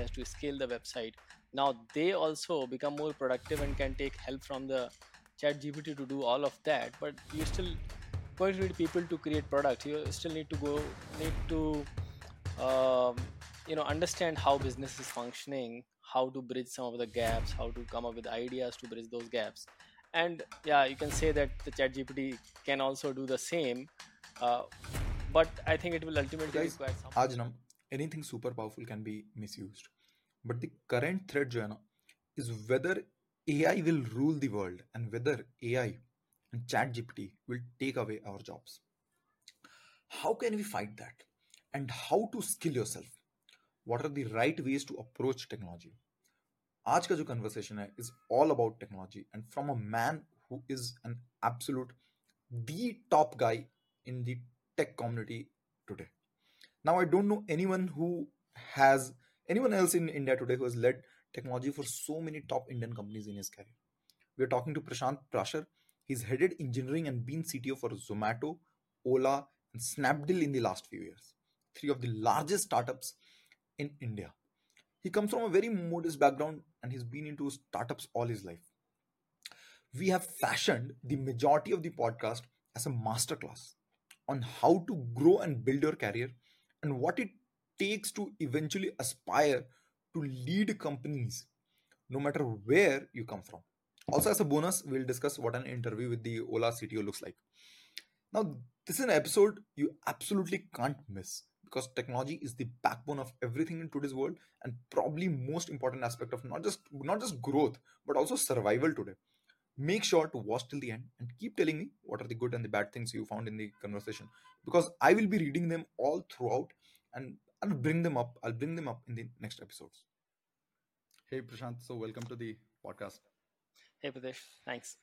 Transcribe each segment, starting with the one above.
has to scale the website. Now they also become more productive and can take help from the chat gpt to do all of that but you still going need people to create products you still need to go need to um, you know understand how business is functioning how to bridge some of the gaps how to come up with ideas to bridge those gaps. And yeah you can say that the chat gpt can also do the same uh, but i think it will ultimately Guys, require some anything super powerful can be misused. But the current threat जो है ना is whether AI will rule the world and whether AI and chat GPT will take away our jobs. How can we fight that? And how to skill yourself? What are the right ways to approach technology? आज का जो conversation है is all about technology and from a man who is an absolute the top guy in the tech community today. now I don't know anyone who has anyone else in India today who has led technology for so many top Indian companies in his career. We're talking to Prashant Parashar. He's headed engineering and been CTO for Zomato, Ola, and Snapdeal in the last few years. Three of the largest startups in India. He comes from a very modest background and he's been into startups all his life. We have fashioned the majority of the podcast as a masterclass on how to grow and build your career and what it takes to eventually aspire to lead companies no matter where you come from. Also, as a bonus, we'll discuss what an interview with the Ola CTO looks like. Now, this is an episode you absolutely can't miss because technology is the backbone of everything in today's world and probably most important aspect of not just not just growth but also survival today. Make sure to watch till the end and keep telling me what are the good and the bad things you found in the conversation because I will be reading them all throughout and I'll bring them up. I'll bring them up in the next episodes. Hey Prashant, so welcome to the podcast. hey Pritesh thanks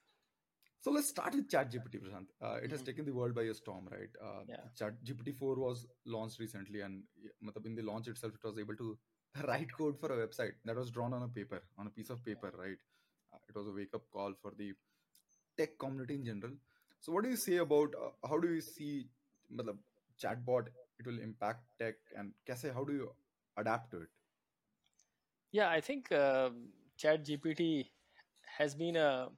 So let's start with ChatGPT, Prashant. Uh, it has Mhm. taken the world by a storm, right? Uh, Yeah. ChatGPT 4 was launched recently, and y- matlab in the launch itself, it was able to write code for a website that was drawn on a paper, on a piece of paper, right? It was a wake up call for the tech community in general. So, what do you say about uh, how do you see matlab, chatbot? It will impact tech, and kaise, how do you adapt to it? yeah i think uh, chat gpt has been a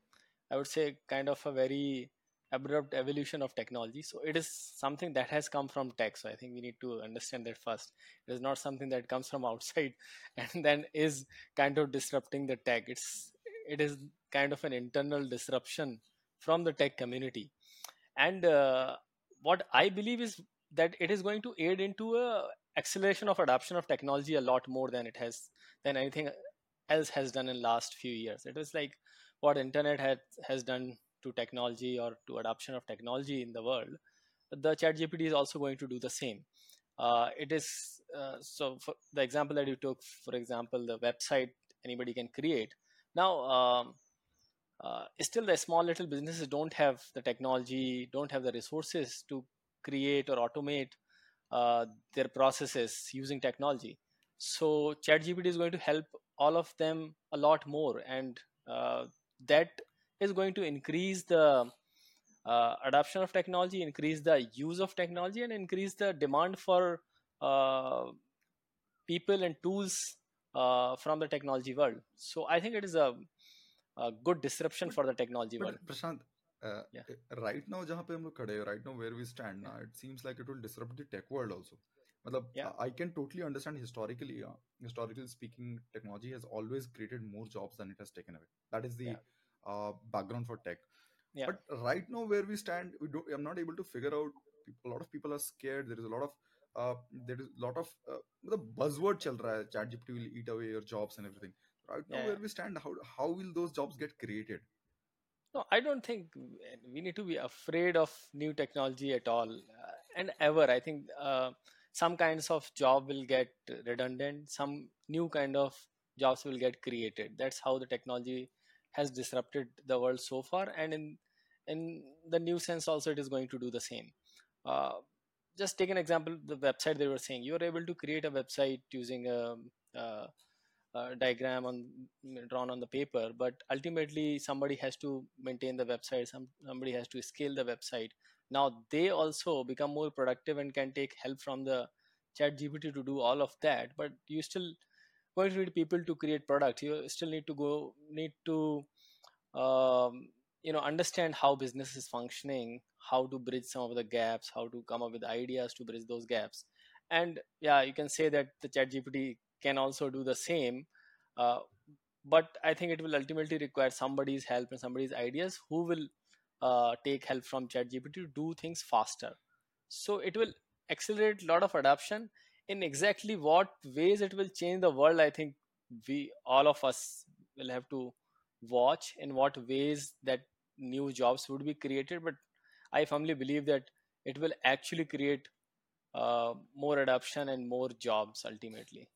i would say kind of a very abrupt evolution of technology so it is something that has come from tech so i think we need to understand that first it is not something that comes from outside and then is kind of disrupting the tech it's it is kind of an internal disruption from the tech community. And uh, what i believe is that it is going to aid into a acceleration of adoption of technology a lot more than it has than anything else has done in last few years. It was like what internet had has done to technology or to adoption of technology in the world. The chat gpt is also going to do the same. Uh, it is uh, so for the example that you took for example the website anybody can create now um, uh, still the small little businesses don't have the technology don't have the resources to create or automate uh, their processes using technology. So ChatGPT is going to help all of them a lot more and uh, that is going to increase the uh, adoption of technology increase the use of technology and increase the demand for uh, people and tools uh, from the technology world so i think it is a, a good disruption But for the technology world But Prashant, uh, Yeah. uh, right now जहाँ पे हम लोग खड़े हैं, right now where we stand now, it seems like it will disrupt the tech world also. मतलब Yeah. I can totally understand historically, uh, historically speaking, technology has always created more jobs than it has taken away. That is the Yeah. uh, background for tech. Yeah. But right now where we stand, we don't. I'm not able to figure out. People, a lot of people are scared. There is a lot of uh, there is a lot of uh, the buzzword चल रहा है. ChatGPT will eat away your jobs and everything. Right now Yeah, where yeah. we stand, how how will those jobs get created? No, I don't think we need to be afraid of new technology at all, uh, and ever. I think uh, some kinds of job will get redundant. Some new kind of jobs will get created. That's how the technology has disrupted the world so far, and in in the new sense also, it is going to do the same. Uh, just take an example: the website they were saying. You are able to create a website using a, a, a diagram on drawn on the paper but ultimately somebody has to maintain the website some, somebody has to scale the website. Now they also become more productive and can take help from the chat gpt to do all of that but you still going to need people to create products. You still need to go need to um, you know understand how business is functioning how to bridge some of the gaps how to come up with ideas to bridge those gaps. And yeah you can say that the chat gpt can also do the same uh, but i think it will ultimately require somebody's help and somebody's ideas who will uh, take help from chat gpt to do things faster. So it will accelerate a lot of adoption. In exactly what ways it will change the world i think we all of us will have to watch in what ways that new jobs would be created but i firmly believe that it will actually create uh, more adoption and more jobs ultimately.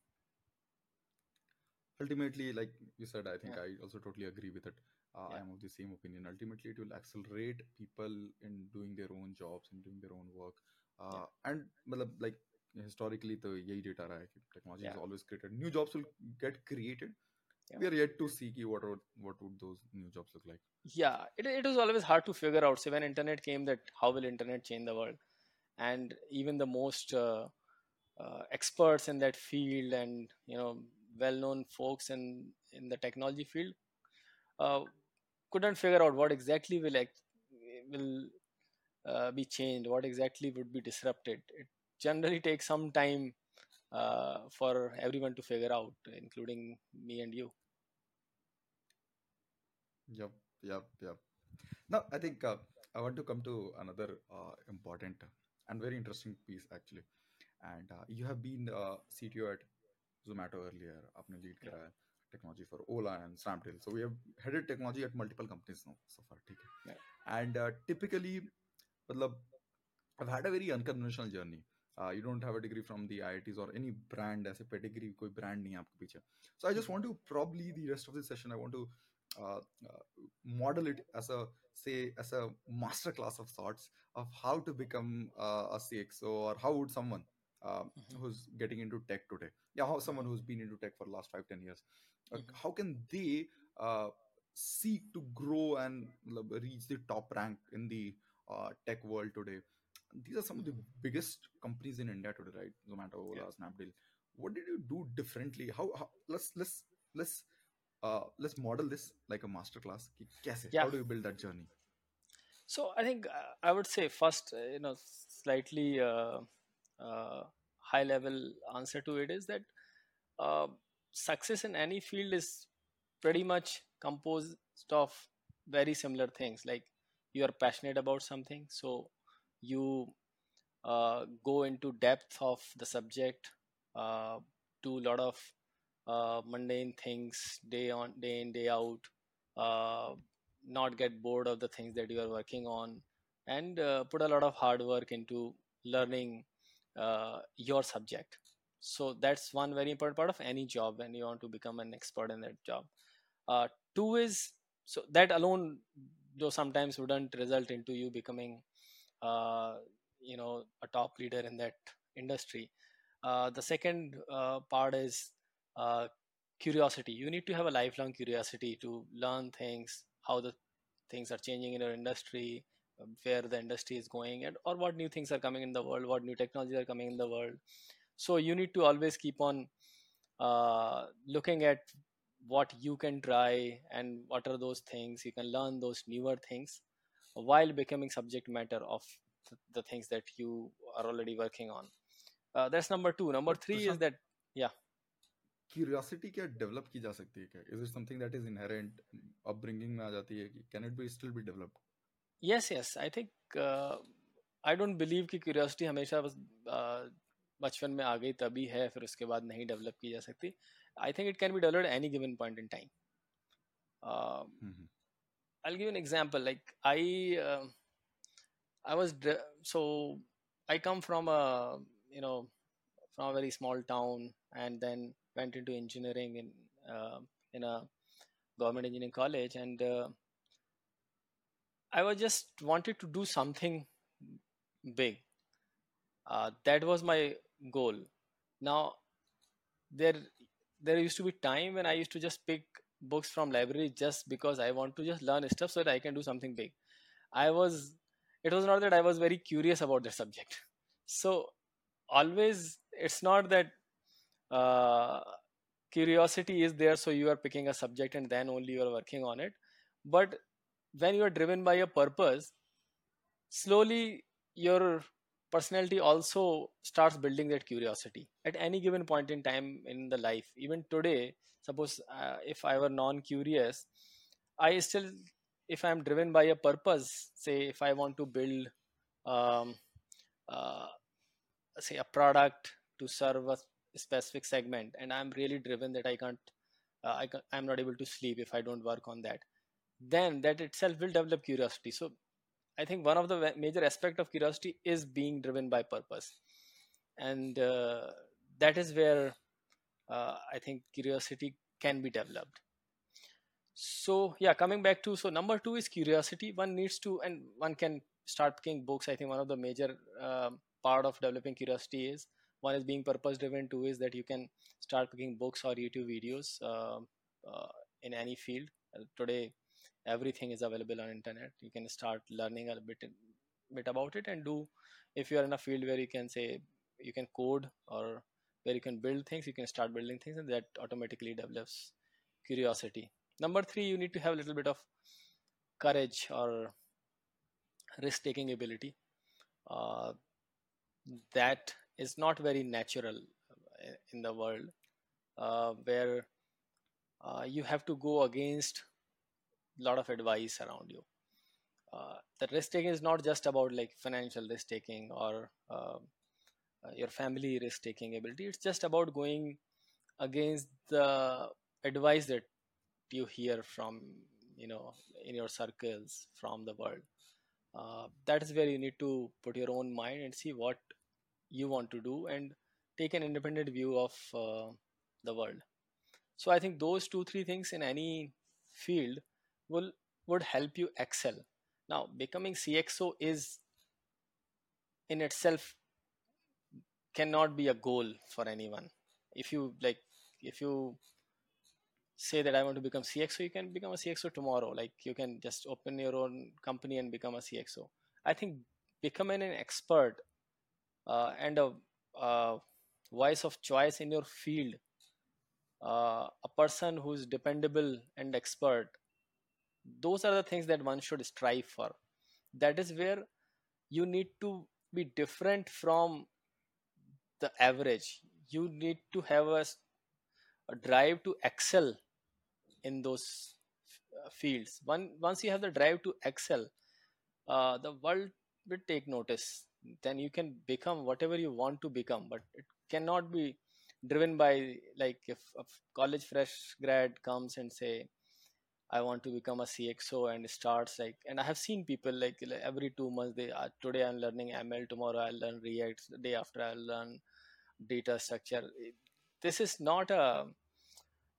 Ultimately like you said i think yeah. I also totally agree with it. Uh, i am of the same opinion. Ultimately it will accelerate people in doing their own jobs and doing their own work. Yeah. uh, and matlab, like historically the yahi data कि technology yeah. has always created new jobs will get created yeah. We are yet to see what would, what would those new jobs look like. Yeah it, it was always hard to figure out. So when internet came that how will internet change the world? And even the most uh, uh, experts in that field and you know well-known folks in in the technology field uh, couldn't figure out what exactly will act, will uh, be changed what exactly would be disrupted. It generally takes some time uh, for everyone to figure out including me and you yep yep yep now i think uh, i want to come to another uh, important and very interesting piece actually and uh, you have been uh, cto at Zomato earlier, आपने lead yeah करा है technology for Ola and Snapdeal. So we have headed technology at multiple companies now so far, ठीक है. yeah And uh, typically, मतलब I've had a very unconventional journey. Uh, you don't have a degree from the IITs or any brand ऐसे pedigree कोई brand नहीं है आपके पीछे. So I just Mhm. want to probably the rest of the session I want to uh, uh, model it as a say as a master class of sorts of how to become uh, a CXO or how would someone uh, Mhm. who's getting into tech today yeah how someone Mhm. who's been into tech for the last five ten years uh, Mhm. how can they uh, seek to grow and मतलब, reach the top rank in the uh, tech world today these are some of the mm-hmm. biggest companies in India today, right? Zomato, Ola, yeah. Snapdeal. What did you do differently? How, how let's let's let's uh, let's model this like a masterclass. Kaise, yeah. How do you build that journey? So I think uh, I would say first, uh, you know, slightly uh, uh, high level answer to it is that uh, success in any field is pretty much composed of very similar things. Like you are passionate about something, so you uh, go into depth of the subject uh, do a lot of uh, mundane things day on day in day out uh, not get bored of the things that you are working on and uh, put a lot of hard work into learning uh, your subject. So that's one very important part of any job when you want to become an expert in that job. Two is so that alone though sometimes wouldn't result into you becoming you know a top leader in that industry. Uh, the second uh, part is uh, curiosity. You need to have a lifelong curiosity to learn things how the things are changing in your industry uh, where the industry is going and or what new things are coming in the world what new technologies are coming in the world. So you need to always keep on uh, looking at what you can try and what are those things. You can learn those newer things while becoming subject matter of th- the things that you are already working on uh, that's number two number but three is prashant that yeah curiosity क्या develop की जा सकती है क्या is it something that is inherent upbringing में आ जाती है कि can it be still be developed yes yes i think uh, i don't believe कि curiosity हमेशा बस uh, बचपन में आ गई तभी है फिर उसके बाद नहीं डेवलप की जा सकती I think it can be developed any given point in time i'll give you an example like i uh, i was so i come from a you know from a very small town and then went into engineering in uh, in a government engineering college and uh, i was just wanted to do something big. Uh, that was my goal. Now there there used to be time when i used to just pick books from library just because i want to just learn stuff so that i can do something big. I was it was not that i was very curious about the subject. So always it's not that uh, curiosity is there so you are picking a subject and then only you are working on it. But when you are driven by a purpose slowly your personality also starts building that curiosity at any given point in time in the life. Even today suppose uh, if i were non curious i still if i'm driven by a purpose say if i want to build um, uh, say a product to serve a specific segment and i'm really driven that i can't uh, I i'm not able to sleep if i don't work on that then that itself will develop curiosity. So i think one of the major aspect of curiosity is being driven by purpose. And uh, that is where uh, i think curiosity can be developed. So yeah coming back to so number two is curiosity. One needs to and one can start picking books. I think one of the major uh, part of developing curiosity is one is being purpose driven two is that you can start picking books or youtube videos uh, uh, in any field. Today everything is available on internet. You can start learning a bit bit about it and do if you are in a field where you can say you can code or where you can build things you can start building things and that automatically develops curiosity. Number three you need to have a little bit of courage or risk taking ability. Uh, that is not very natural uh, in the world uh, where uh, you have to go against lot of advice around you. Uh, the risk taking is not just about like financial risk taking or um, uh, your family risk taking ability. It's just about going against the advice that you hear from you know in your circles from the world. Uh, that is where you need to put your own mind and see what you want to do and take an independent view of uh, the world. So i think those two three things in any field will would help you excel now becoming cxo is in itself cannot be a goal for anyone if you like if you say that I want to become CXO, you can become a CXO tomorrow. Like you can just open your own company and become a CXO. I think becoming an expert uh, and a, a, voice of choice in your field, uh, a person who's dependable and expert, those are the things that one should strive for. That is where you need to be different from the average. You need to have a, a drive to excel in those fields. One, once you have the drive to excel, uh, the world will take notice. Then you can become whatever you want to become, but it cannot be driven by like if a college fresh grad comes and say, I want to become a CXO and starts like, and I have seen people like, like every two months they are today I'm learning ML, tomorrow I'll learn React, the day after I'll learn data structure. This is not a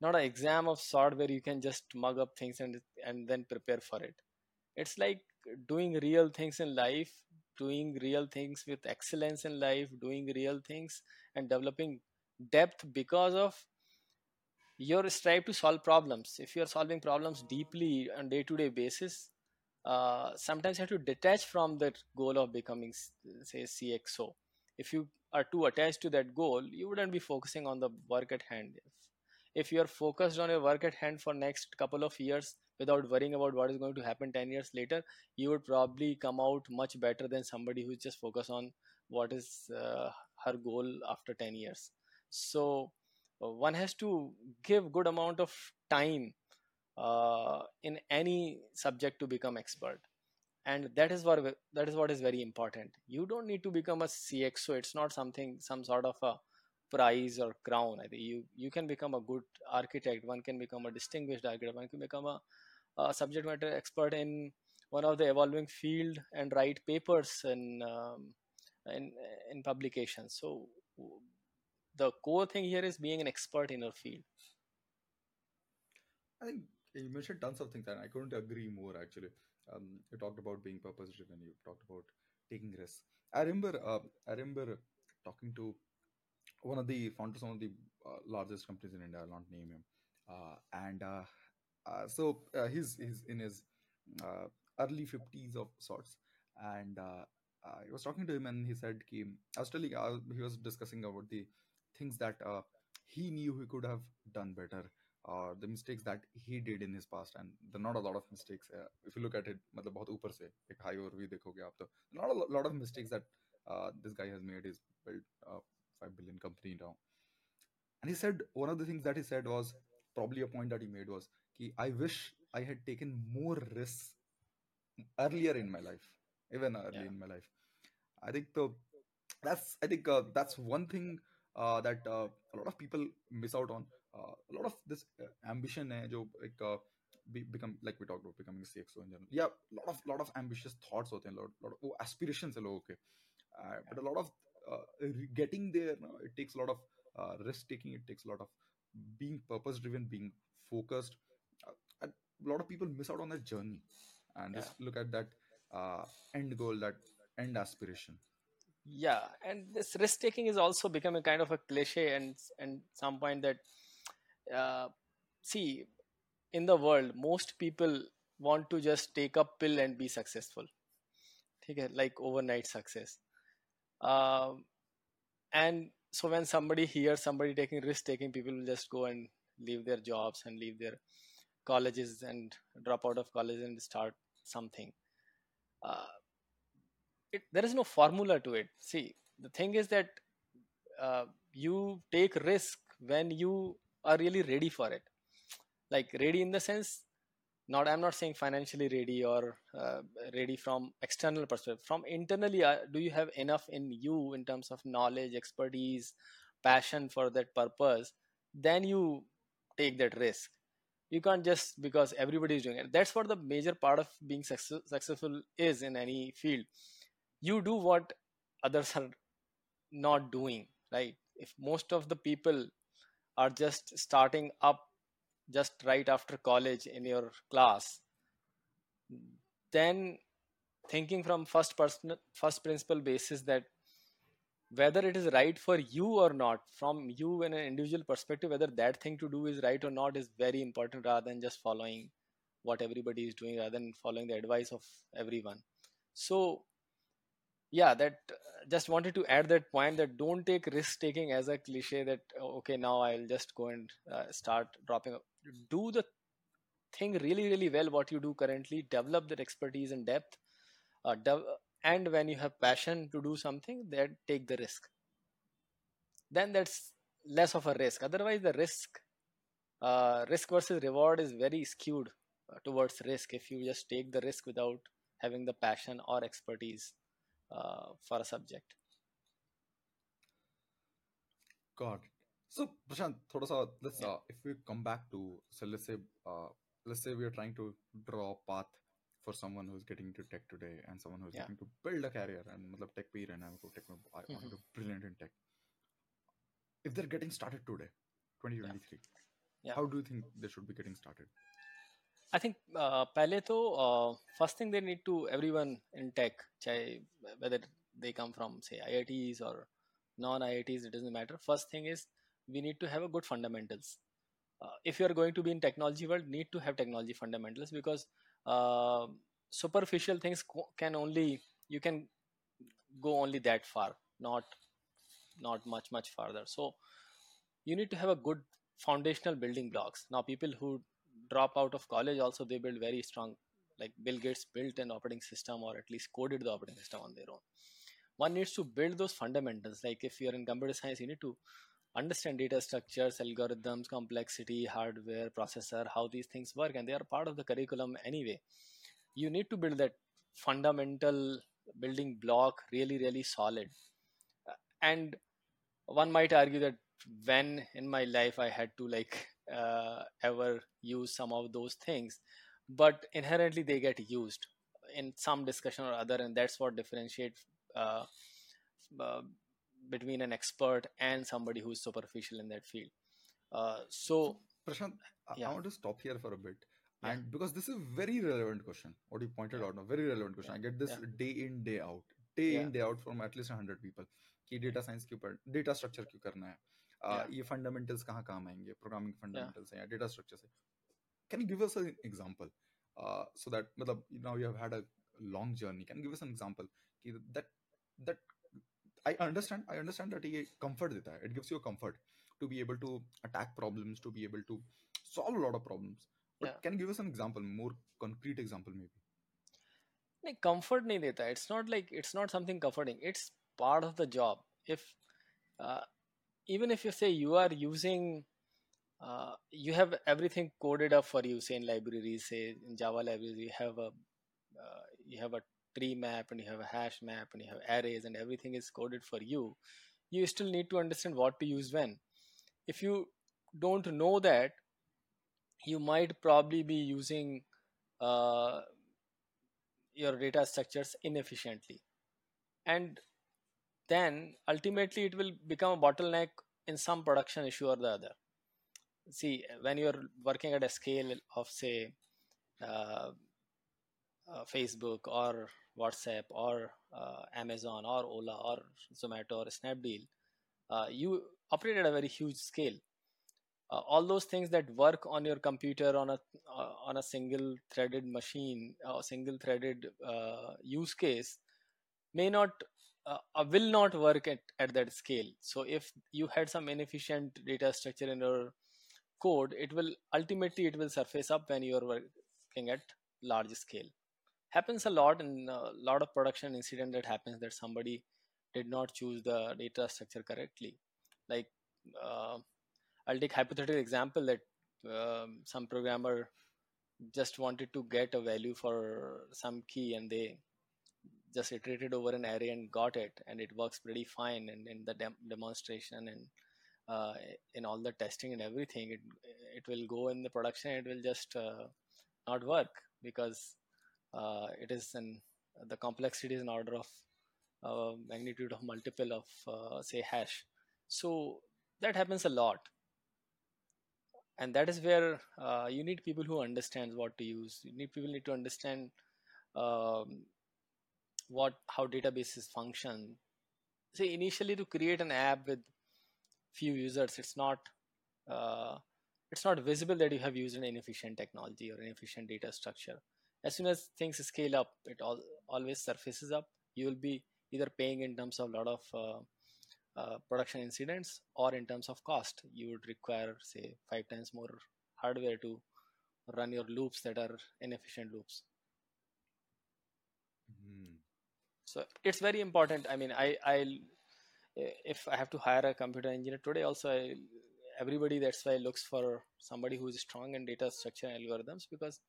not an exam of sort where you can just mug up things and and then prepare for it it's like doing real things in life doing real things with excellence in life doing real things and developing depth because of your strive to solve problems. If you are solving problems deeply on day to day basis uh, sometimes you have to detach from that goal of becoming say cxo if you are too attached to that goal you wouldn't be focusing on the work at hand. If you're focused on your work at hand for next couple of years without worrying about what is going to happen 10 years later you would probably come out much better than somebody who's just focused on what is uh, her goal after 10 years. So one has to give good amount of time uh, in any subject to become expert and that is what that is what is very important you don't need to become a cxo it's not something some sort of a prize or crown. I think you you can become a good architect. One can become a distinguished architect. One can become a, a subject matter expert in one of the evolving field and write papers in um, in in publications. So the core thing here is being an expert in your field. I think you mentioned tons of things, and I couldn't agree more. Actually, um, you talked about being purpose driven. You talked about taking risks. I remember, uh, I remember talking to one of the founders of one of the uh, largest companies in India. I'll not name him. Uh, and uh, uh so uh, he's he's in his early fifties of sorts, and I was talking to him, and he said, "He I was telling, he was discussing about the things that he knew he could have done better or the mistakes that he did in his past and there are not a lot of mistakes uh, if you look at it मतलब बहुत ऊपर से एक high overview देखोगे आप तो not a lo- lot of mistakes that uh, this guy has made is built a 5 billion company now and he said one of the things that he said was probably a point that he made was कि I wish I had taken more risks earlier in my life even early Yeah. in my life I think the that's I think uh, that's one thing uh, that uh, a lot of people miss out on. Uh, a lot of this uh, ambition है जो like uh, be, become like we talked about becoming a CXO in general. Yeah, lot of lot of ambitious thoughts होते हैं, lot lot of वो aspirations है लोगों के. Uh, but a lot of uh, re- getting there, no, it takes a lot of uh, risk taking. It takes a lot of being purpose driven, being focused. Uh, and a lot of people miss out on that journey and just look at that uh, end goal, that end aspiration. yeah and this risk taking is also becoming kind of a cliche and and some point that uh, see in the world most people want to just take a pill and be successful. like overnight success. Um, and so when somebody hears somebody taking risk taking people will just go and leave their jobs and leave their colleges and drop out of college and start something. Uh, it, there is no formula to it. See the thing is that uh, you take risk when you are really ready for it. Like ready in the sense not i'm not saying financially ready or uh, ready from external perspective. From internally uh, do you have enough in you in terms of knowledge expertise passion for that purpose? Then you take that risk. You can't just because everybody is doing it. That's what the major part of being success, successful is in any field you do what others are not doing right? If most of the people are just starting up just right after college in your class then thinking from first person first principle basis that whether it is right for you or not from you in an individual perspective whether that thing to do is right or not is very important rather than just following what everybody is doing rather than following the advice of everyone. So yeah that uh, just wanted to add that point that don't take risk taking as a cliche that oh, okay now i'll just go and uh, start dropping up do the thing really really well what you do currently develop that expertise and depth uh, and when you have passion to do something then take the risk. Then that's less of a risk. Otherwise the risk uh, risk versus reward is very skewed uh, towards risk if you just take the risk without having the passion or expertise uh, for a subject got it so prashant let's yeah. Uh, if we come back to so let's say uh, let's say we are trying to draw a path for someone who's getting into tech today and someone who's yeah. getting to build a career and matlab tech pe rehna hai tech I want to mm-hmm. brilliant in tech if they're getting started today 2023 yeah. Yeah. how do you think they should be getting started I think uh, पहले तो uh, first thing they need to everyone in tech चाहे whether they come from say IITs or non IITs it doesn't matter first thing is we need to have a good fundamentals uh, if you are going to be in technology world need to have technology fundamentals because uh, superficial things co- can only you can go only that far not not much much farther so you need to have a good foundational building blocks now people who drop out of college also they build very strong like bill gates built an operating system or at least coded the operating system on their own. One needs to build those fundamentals. Like if you're in computer science you need to understand data structures algorithms complexity hardware processor how these things work and they are part of the curriculum anyway. You need to build that fundamental building block really really solid. And one might argue that when in my life i had to like uh, ever use some of those things but inherently they get used in some discussion or other and that's what differentiates uh, uh, between an expert and somebody who's superficial in that field uh, so Prashant, I, I Yeah. want to stop here for a bit. Yeah. And because this is a very relevant question, what you pointed Yeah. out, a very relevant question. Yeah. I get this Yeah. day in, day out, day Yeah. in, day out from at least 100 people. कि data science के ऊपर data structure क्यों करना है आ, Yeah. ये fundamentals कहाँ काम आएंगे प्रोग्रामिंग फंडामेंटल्स हैं या डेटा स्ट्रक्चर से can you give us an example so that मतलब now you have had a long journey can give us an example कि that that I understand I understand that ये comfort देता है it gives you comfort to be able to attack problems to be able to solve a lot of problems yeah but can you give us an example more concrete example maybe नहीं comfort नहीं देता it's not like it's not something comforting it's part of the job if uh, even if you say you are using uh, you have everything coded up for you say in libraries say in java libraries you have a uh, you have a tree map and you have a hash map and you have arrays and everything is coded for you you still need to understand what to use when. If you don't know that you might probably be using uh, your data structures inefficiently. And then ultimately it will become a bottleneck in some production issue or the other. See when you're working at a scale of say uh, uh, facebook or whatsapp or uh, amazon or ola or zomato or snapdeal uh, you operate at a very huge scale. Uh, all those things that work on your computer on a uh, on a single threaded machine or single threaded use case may not uh, uh, will not work at, at that scale. So if you had some inefficient data structure in your code it will ultimately it will surface up when you are working at large scale. Happens a lot in a lot of production incident that happens that somebody did not choose the data structure correctly. Like uh, i'll take hypothetical example that um, some programmer just wanted to get a value for some key and they just iterated over an array and got it and it works pretty fine and in the dem- demonstration and uh, in all the testing and everything it it will go in the production it will just uh, not work because uh, it is in the complexity is an order of uh, magnitude of multiple of uh, say hash. So that happens a lot. And that is where uh, you need people who understands what to use. You need people need to understand um, what how databases function. See initially to create an app with few users it's not uh, it's not visible that you have used an inefficient technology or inefficient data structure. As soon as things scale up it all always surfaces up. You will be either paying in terms of a lot of uh, uh, production incidents or in terms of cost. You would require say five times more hardware to run your loops that are inefficient loops so it's very important i mean i i if i have to hire a computer engineer today also I, everybody that's why looks for somebody who is strong in data structure algorithms because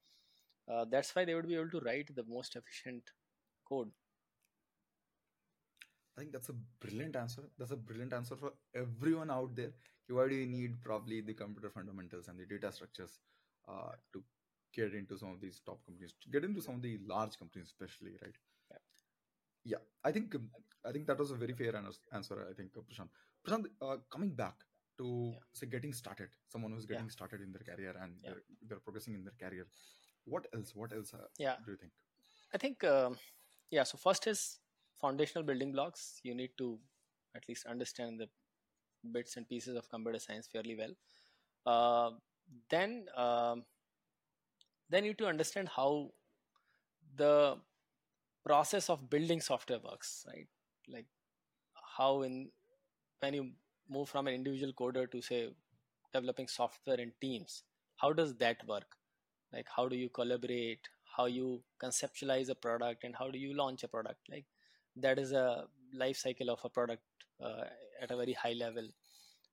uh, that's why they would be able to write the most efficient code I think that's a brilliant answer. That's a brilliant answer for everyone out there. Why do you need probably the computer fundamentals and the data structures uh, to get into some of these top companies, to get into some of the large companies, especially, right? Yeah. Yeah, I think um, I think that was a very fair answer. I think uh, Prashant. Prashant, uh, coming back to Yeah. say getting started, someone who's Yeah. getting started in their career and Yeah. they're, they're progressing in their career. What else? What else uh, yeah do you think? i think um, yeah so first is foundational building blocks you need to at least understand the bits and pieces of computer science fairly well uh, then um, then you need to understand how the process of building software works right? Like how in when you move from an individual coder to say developing software in teams how does that work? Like how do you collaborate? How you conceptualize a product and how do you launch a product? Like that is a life cycle of a product uh, at a very high level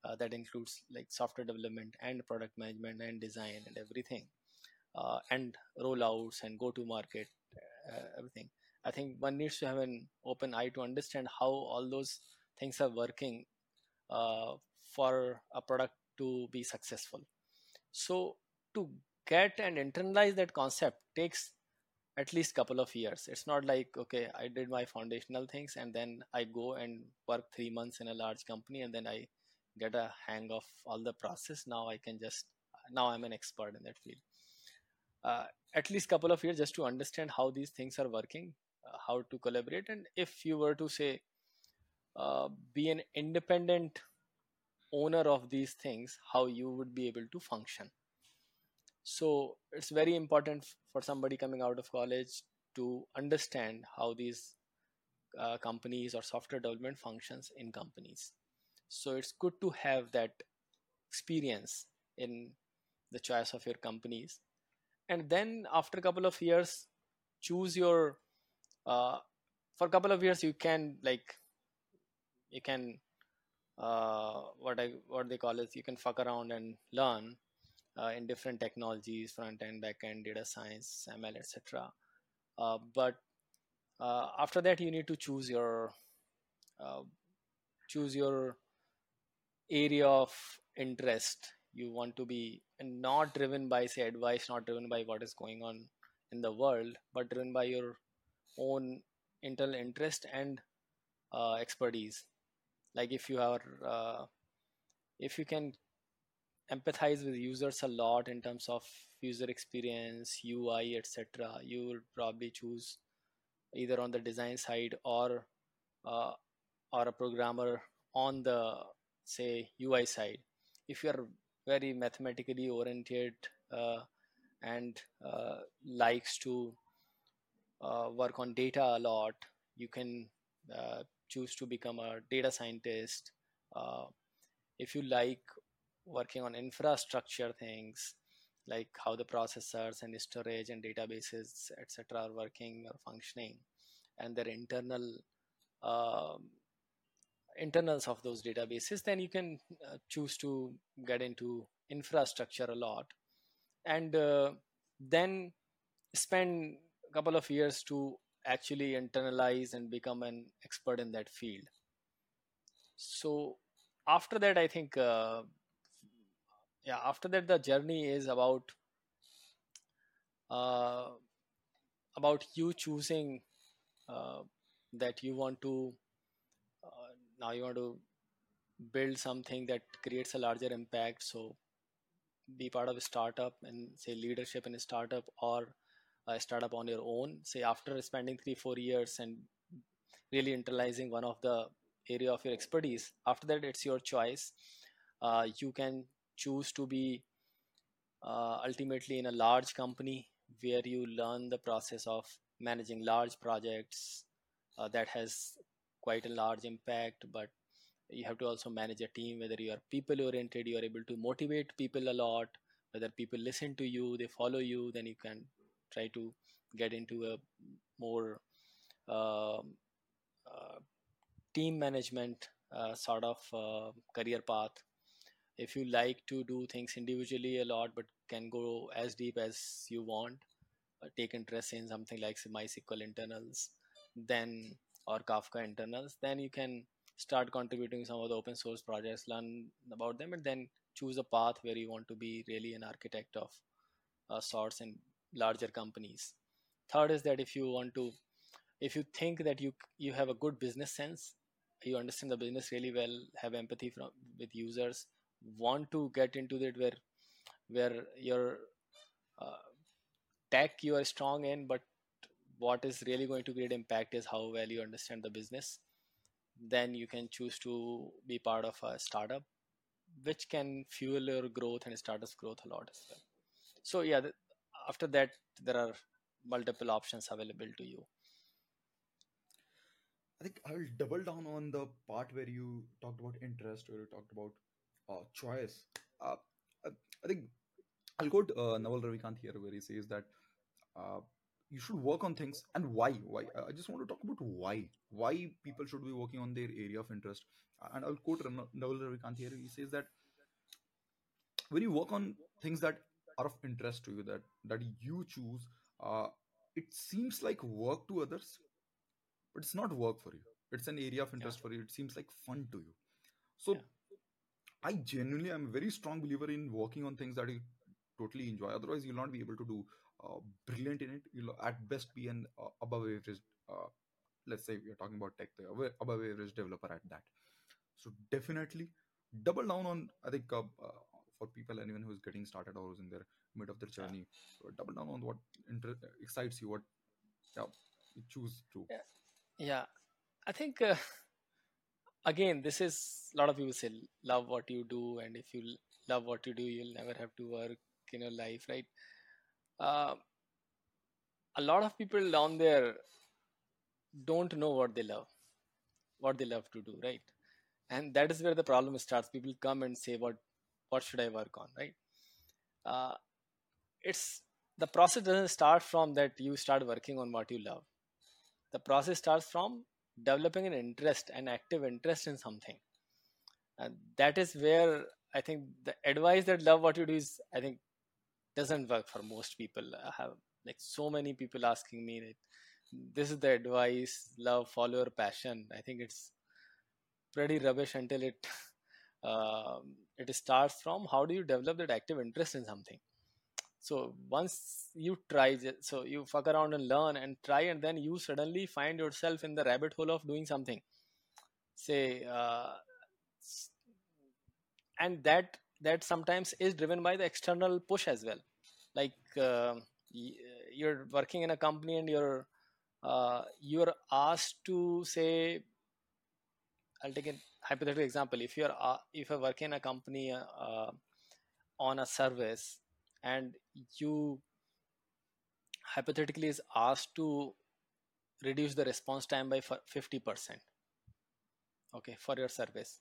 uh, that includes like software development and product management and design and everything uh, and rollouts and go to market uh, everything i think one needs to have an open eye to understand how all those things are working uh, for a product to be successful. So to get and internalize that concept takes at least couple of years. It's not like okay i did my foundational things and then i go and work 3 months in a large company and then i get a hang of all the process. Now i can just now i'm an expert in that field. Uh, at least couple of years just to understand how these things are working how to collaborate. And if you were to say uh, be an independent owner of these things how you would be able to function. So it's very important for somebody coming out of college to understand how these uh, companies or software development functions in companies. So it's good to have that experience in the choice of your companies. And then after a couple of years choose your uh, for a couple of years you can like you can uh, what I what they call is you can fuck around and learn uh, in different technologies front end back end data science ml etc uh, but uh, after that you need to choose your uh, choose your area of interest. You want to be not driven by say advice not driven by what is going on in the world but driven by your own internal interest and uh, expertise. Like if you are uh, if you can empathize with users a lot in terms of user experience ui etc you will probably choose either on the design side or uh, or a programmer on the say ui side. If you are very mathematically oriented uh, and uh, likes to uh, work on data a lot. You can uh, choose to become a data scientist. Uh, if you like working on infrastructure things like how the processors and storage and databases etc are working or functioning and their internal um, internals of those databases then you can uh, choose to get into infrastructure a lot. And uh, then spend couple of years to actually internalize and become an expert in that field. So after that i think uh, yeah after that the journey is about uh, about you choosing uh, that you want to uh, now you want to build something that creates a larger impact. So be part of a startup and say leadership in a startup or a startup on your own say after spending three four years and really internalizing one of the area of your expertise after that it's your choice. Uh, you can choose to be uh, ultimately in a large company where you learn the process of managing large projects uh, that has quite a large impact but you have to also manage a team whether you are people oriented you are able to motivate people a lot. Whether people listen to you they follow you then you can try to get into a more uh, uh, team management uh, sort of uh, career path. If you like to do things individually a lot but can go as deep as you want uh, take interest in something like mysql internals then or kafka internals then you can start contributing some of the open source projects learn about them and then choose a path where you want to be really an architect of uh, sorts in larger companies. Third is that if you want to if you think that you you have a good business sense you understand the business really well have empathy from with users want to get into it where where your uh, tech you are strong in but what is really going to create impact is how well you understand the business then you can choose to be part of a startup which can fuel your growth and startups growth a lot as well. So yeah after that there are multiple options available to you I think I will double down on the part where you talked about interest, where you talked about uh, choice. Uh, I, I think I'll quote uh, Naval Ravikant here, where he says that uh, you should work on things and why. Why? I just want to talk about why. Why people should be working on their area of interest. And I'll quote Naval Ravikant here. He says that when you work on things that are of interest to you, that that you choose, uh, it seems like work to others, but it's not work for you. It's an area of yeah interest for you. It seems like fun to you. yeah So I genuinely am a very strong believer in working on things that you totally enjoy. Otherwise, you'll not be able to do uh, brilliant in it. You'll at best be an uh, above average. Uh, let's say we're talking about tech, the above average developer at that. So definitely double down on. I think uh, uh, for people anyone who's getting started or who's in their mid of their yeah. journey, uh, double down on what inter- excites you. What yeah, you choose to. yeah. Yeah. I think uh, again this is a lot of people say love what you do and if you love what you do you'll never have to work in your life right? Uh, a lot of people down there don't know what they love what they love to do right? And that is where the problem starts. People come and say what what should I work on, right? Uh, it's the process doesn't start from that you start working on what you love. The process starts from developing an interest, an active interest in something. And that is where I think the advice that love what you do is, I think, doesn't work for most people. I have like so many people asking me that this is the advice, love, follow your passion. I think it's pretty rubbish until it um, it starts from how do you develop that active interest in something. So once you try so you fuck around and learn and try and then you suddenly find yourself in the rabbit hole of doing something. Say uh, and that that sometimes is driven by the external push as well. Like uh, you're working in a company and you're uh, you're asked to say i'll take a hypothetical example if you're uh, if you're working in a company uh, uh, on a service and you hypothetically is asked to reduce the response time by 50% okay for your service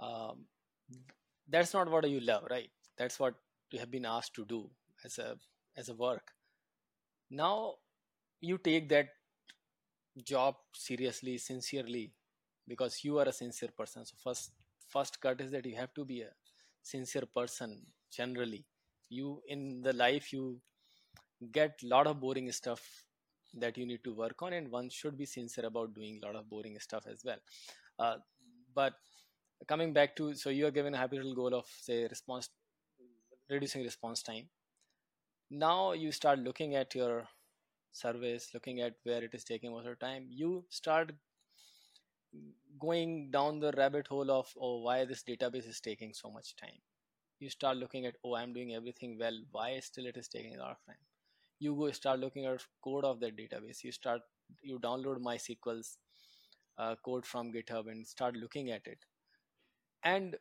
um, that's not what you love right? That's what you have been asked to do as a as a work. Now you take that job seriously sincerely because you are a sincere person. So first first cut is that you have to be a sincere person generally. You in the life you get lot of boring stuff that you need to work on and one should be sincere about doing a lot of boring stuff as well. Uh, but coming back to so you are given a hypothetical goal of say response reducing response time. Now you start looking at your service looking at where it is taking most of the time. You start going down the rabbit hole of oh why this database is taking so much time? You start looking at oh i'm doing everything well why still it is taking a lot of time? You go start looking at code of that database. You start you download mysql's uh, code from github and start looking at it. And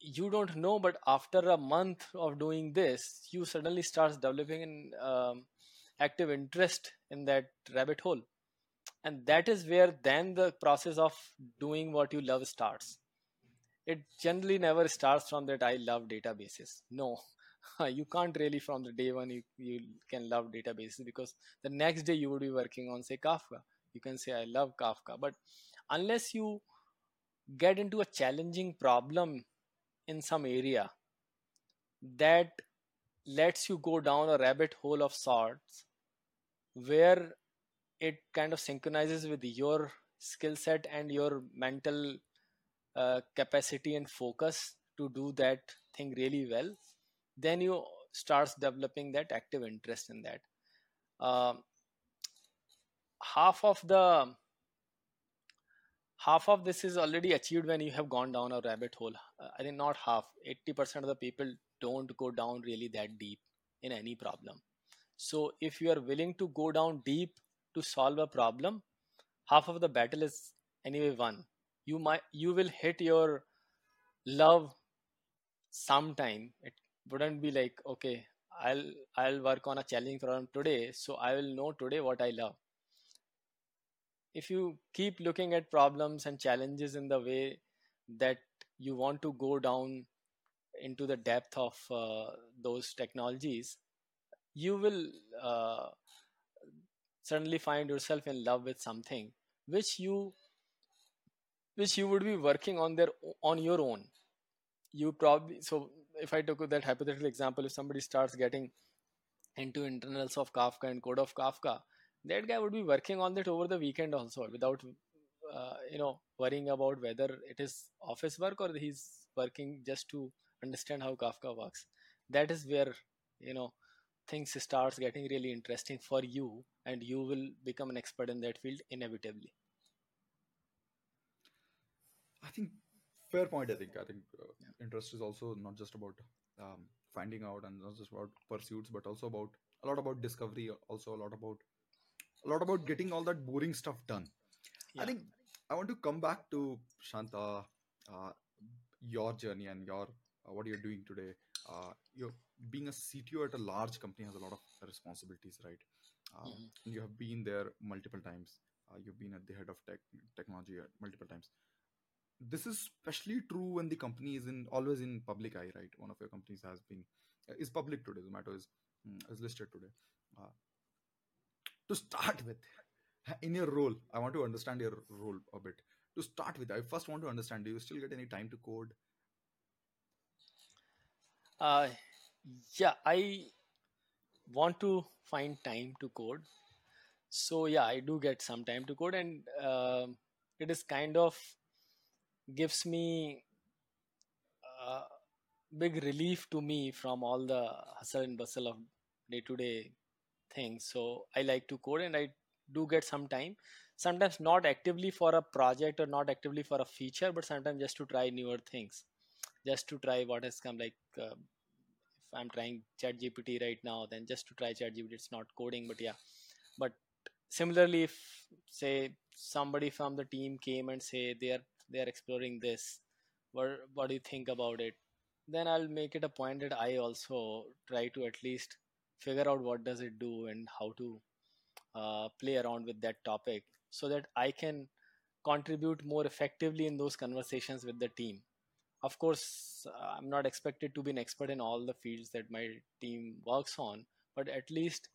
you don't know but after a month of doing this you suddenly starts developing an um, active interest in that rabbit hole and that is where then the process of doing what you love starts. It generally never starts from that i love databases. No. You can't really from the day one you, you can love databases because the next day you would be working on say kafka. You can say i love kafka. But unless you get into a challenging problem in some area that lets you go down a rabbit hole of sorts where it kind of synchronizes with your skill set and your mental uh, capacity and focus to do that thing really well then you starts developing that active interest in that. Uh, half of the half of this is already achieved when you have gone down a rabbit hole. Uh, i think not half 80% of the people don't go down really that deep in any problem. So if you are willing to go down deep to solve a problem half of the battle is anyway won. You might you will hit your love sometime. It wouldn't be like okay i'll i'll work on a challenging problem today so i will know today what i love. If you keep looking at problems and challenges in the way that you want to go down into the depth of uh, those technologies you will uh, suddenly find yourself in love with something which you which you would be working on their on your own. You probably so if i took that hypothetical example if somebody starts getting into internals of kafka and code of kafka that guy would be working on that over the weekend also without uh, you know worrying about whether it is office work or he's working just to understand how kafka works. That is where you know things starts getting really interesting for you and you will become an expert in that field inevitably i think fair point i think i think uh, yeah. interest is also not just about um, finding out and not just about pursuits but also about a lot about discovery also a lot about a lot about getting all that boring stuff done. Yeah. I think I want to come back to Prashant, uh, your journey and your uh, what you're doing today. Uh, you're being a CTO at a large company has a lot of responsibilities, right? Um, mm-hmm. You have been there multiple times. Uh, you've been at the head of tech technology multiple times. this is especially true when the company is in always in public eye right one of your companies has been uh, is public today zomato is mm, is listed today uh, to start with in your role i want to understand your role a bit to start with i first want to understand do you still get any time to code Uh, yeah, I want to find time to code. So yeah, I do get some time to code, and um it is kind of gives me uh, big relief to me from all the hustle and bustle of day to day things. So I like to code, and I do get some time. Sometimes not actively for a project or not actively for a feature, but sometimes just to try newer things, just to try what has come like. Uh, I'm trying chat GPT right now, then just to try chat GPT, it's not coding, but yeah. But similarly, if say somebody from the team came and say they are they are exploring this, what what do you think about it? Then I'll make it a point that I also try to at least figure out what does it do and how to uh, play around with that topic so that I can contribute more effectively in those conversations with the team of course uh, i'm not expected to be an expert in all the fields that my team works on but at least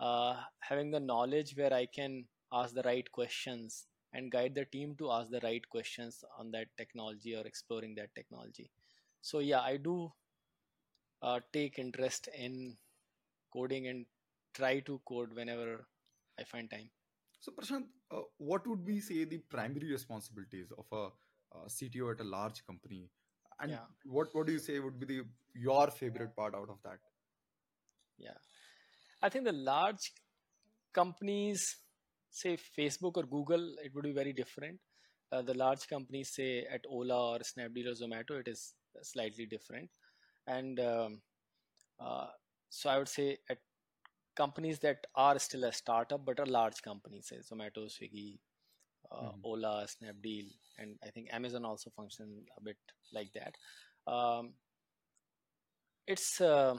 uh, having the knowledge where i can ask the right questions and guide the team to ask the right questions on that technology or exploring that technology. So yeah i do uh, take interest in coding and try to code whenever i find time. So prashant uh, what would we say the primary responsibilities of a, cto at a large company. And yeah. what what do you say would be the your favorite part out of that? Yeah. I think the large companies say facebook or google it would be very different. Uh, the large companies say at ola or snapdeal or zomato it is slightly different. And um, uh, so i would say at companies that are still a startup but are large companies say zomato swiggy uh, Mhm. ola snapdeal and i think amazon also function a bit like that. Um, it's uh,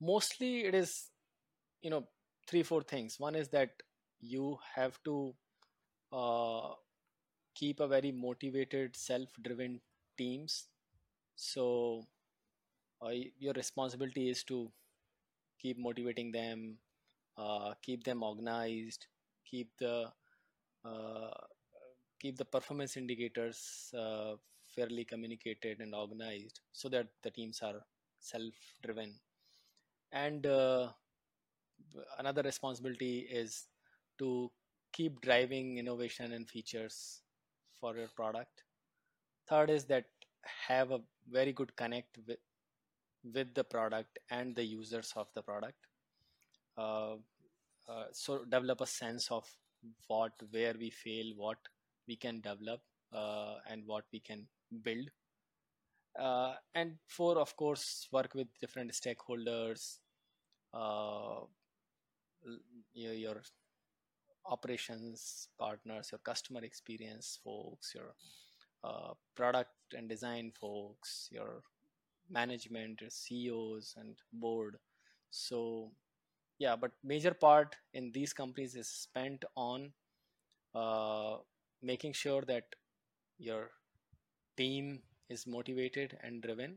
mostly it is you know three four things. One is that you have to uh, keep a very motivated self-driven teams. So uh, your responsibility is to keep motivating them uh, keep them organized keep the uh, keep the performance indicators uh, fairly communicated and organized so that the teams are self-driven. And uh, another responsibility is to keep driving innovation and features for your product. Third is that have a very good connect with, with the product and the users of the product. Uh, uh, so develop a sense of what where we fail what we can develop uh, and what we can build. Uh, and four of course work with different stakeholders uh, your, your operations partners your customer experience folks your uh, product and design folks your management your ceos and board. So yeah but major part in these companies is spent on uh, making sure that your team is motivated and driven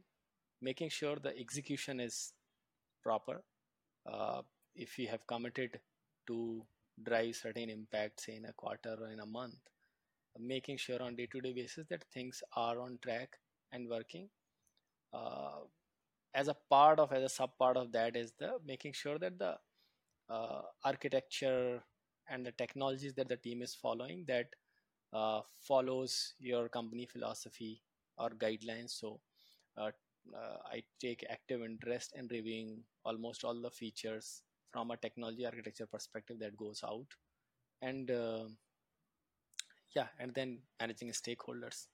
making sure the execution is proper. Uh, if you have committed to drive certain impact say in a quarter or in a month making sure on day to day basis that things are on track and working. Uh, as a part of as a sub part of that is the making sure that the uh, architecture and the technologies that the team is following that uh, follows your company philosophy or guidelines. So uh, uh, i take active interest in reviewing almost all the features from a technology architecture perspective that goes out. And uh, yeah and then managing stakeholders.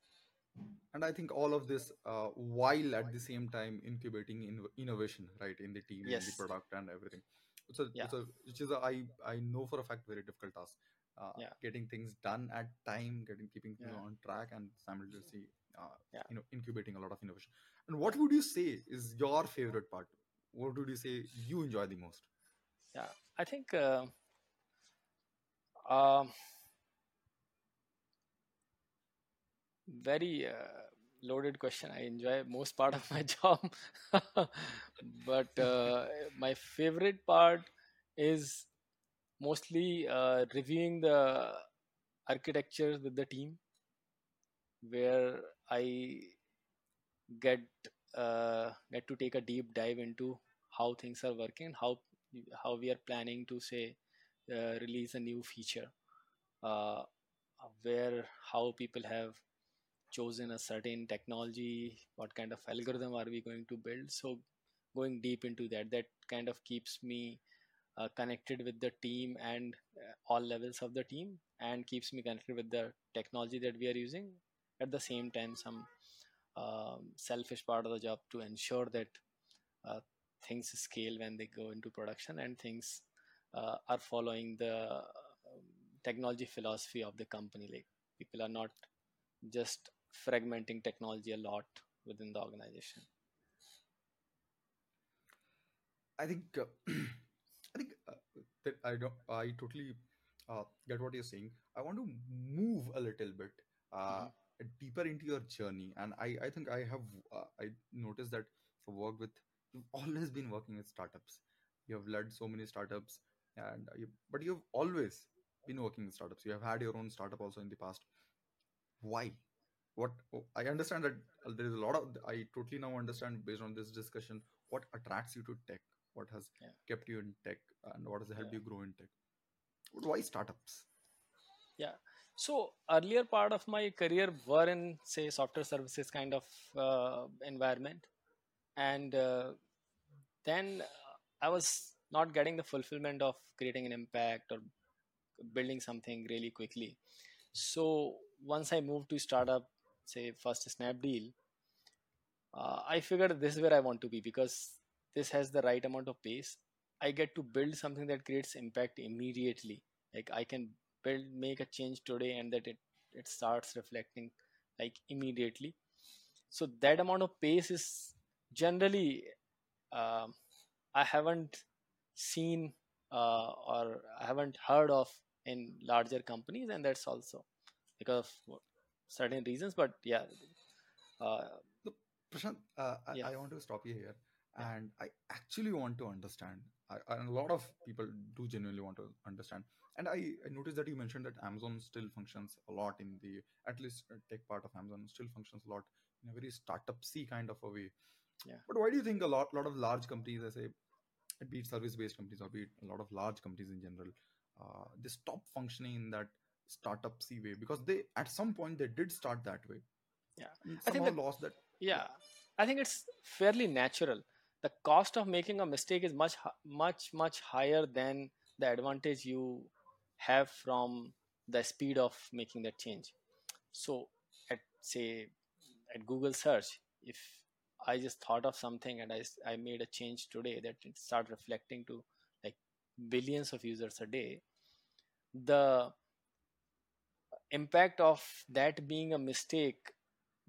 And i think all of this uh, while at the same time incubating in innovation right in the team in the product and everything it's a yeah. it's a which is a, i i know for a fact very difficult task. Uh, yeah. getting things done at time getting keeping things yeah. on track and simultaneously uh, yeah. you know incubating a lot of innovation. And what would you say is your favorite part? What would you say you enjoy the most? Yeah i think uh, um very uh, loaded question. I enjoy most part of my job, but uh, my favorite part is mostly uh, reviewing the architecture with the team, where I get uh, get to take a deep dive into how things are working, how how we are planning to say uh, release a new feature, uh, where how people have chosen a certain technology, what kind of algorithm are we going to build. So going deep into that, that kind of keeps me uh, connected with the team and uh, all levels of the team and keeps me connected with the technology that we are using at the same time some um, selfish part of the job to ensure that uh, things scale when they go into production and things uh, are following the um, technology philosophy of the company like people are not just fragmenting technology a lot within the organization I think uh, I think uh, that I don't I totally uh, get what you're saying. I want to move a little bit uh, Mhm. deeper into your journey, and I I think I have uh, I noticed that for work with you've always been working with startups. You have led so many startups, and you, but you've always been working with startups. You have had your own startup also in the past. Why? What oh, I understand that uh, there is a lot of I totally now understand based on this discussion what attracts you to tech, what has yeah. kept you in tech, and what has helped yeah. you grow in tech. But why startups? yeah. So earlier part of my career were in say software services kind of uh, environment. And uh, then i was not getting the fulfillment of creating an impact or building something really quickly. So once i moved to startup say first snapdeal uh, i figured this is where i want to be because this has the right amount of pace. I get to build something that creates impact immediately. Like i can build make a change today and that it it starts reflecting like immediately. So that amount of pace is generally um, i haven't seen uh, or i haven't heard of in larger companies and that's also because of certain reasons but yeah uh, Look, Prashant, uh, yeah I, I want to stop you here, yeah and I actually want to understand. I, and a lot of people do genuinely want to understand. And I, I noticed that you mentioned that Amazon still functions a lot in the at least uh, tech part of Amazon still functions a lot in a very startup-y kind of a way. yeah But why do you think a lot lot of large companies, I say, be it service-based companies or be it a lot of large companies in general, uh, they stop functioning in that startup-y way because they at some point they did start that way yeah i think that lost that. Yeah. yeah i think it's fairly natural the cost of making a mistake is much much much higher than the advantage you have from the speed of making that change so at say at google search if i just thought of something and I, I made a change today that it start reflecting to like billions of users a day the impact of that being a mistake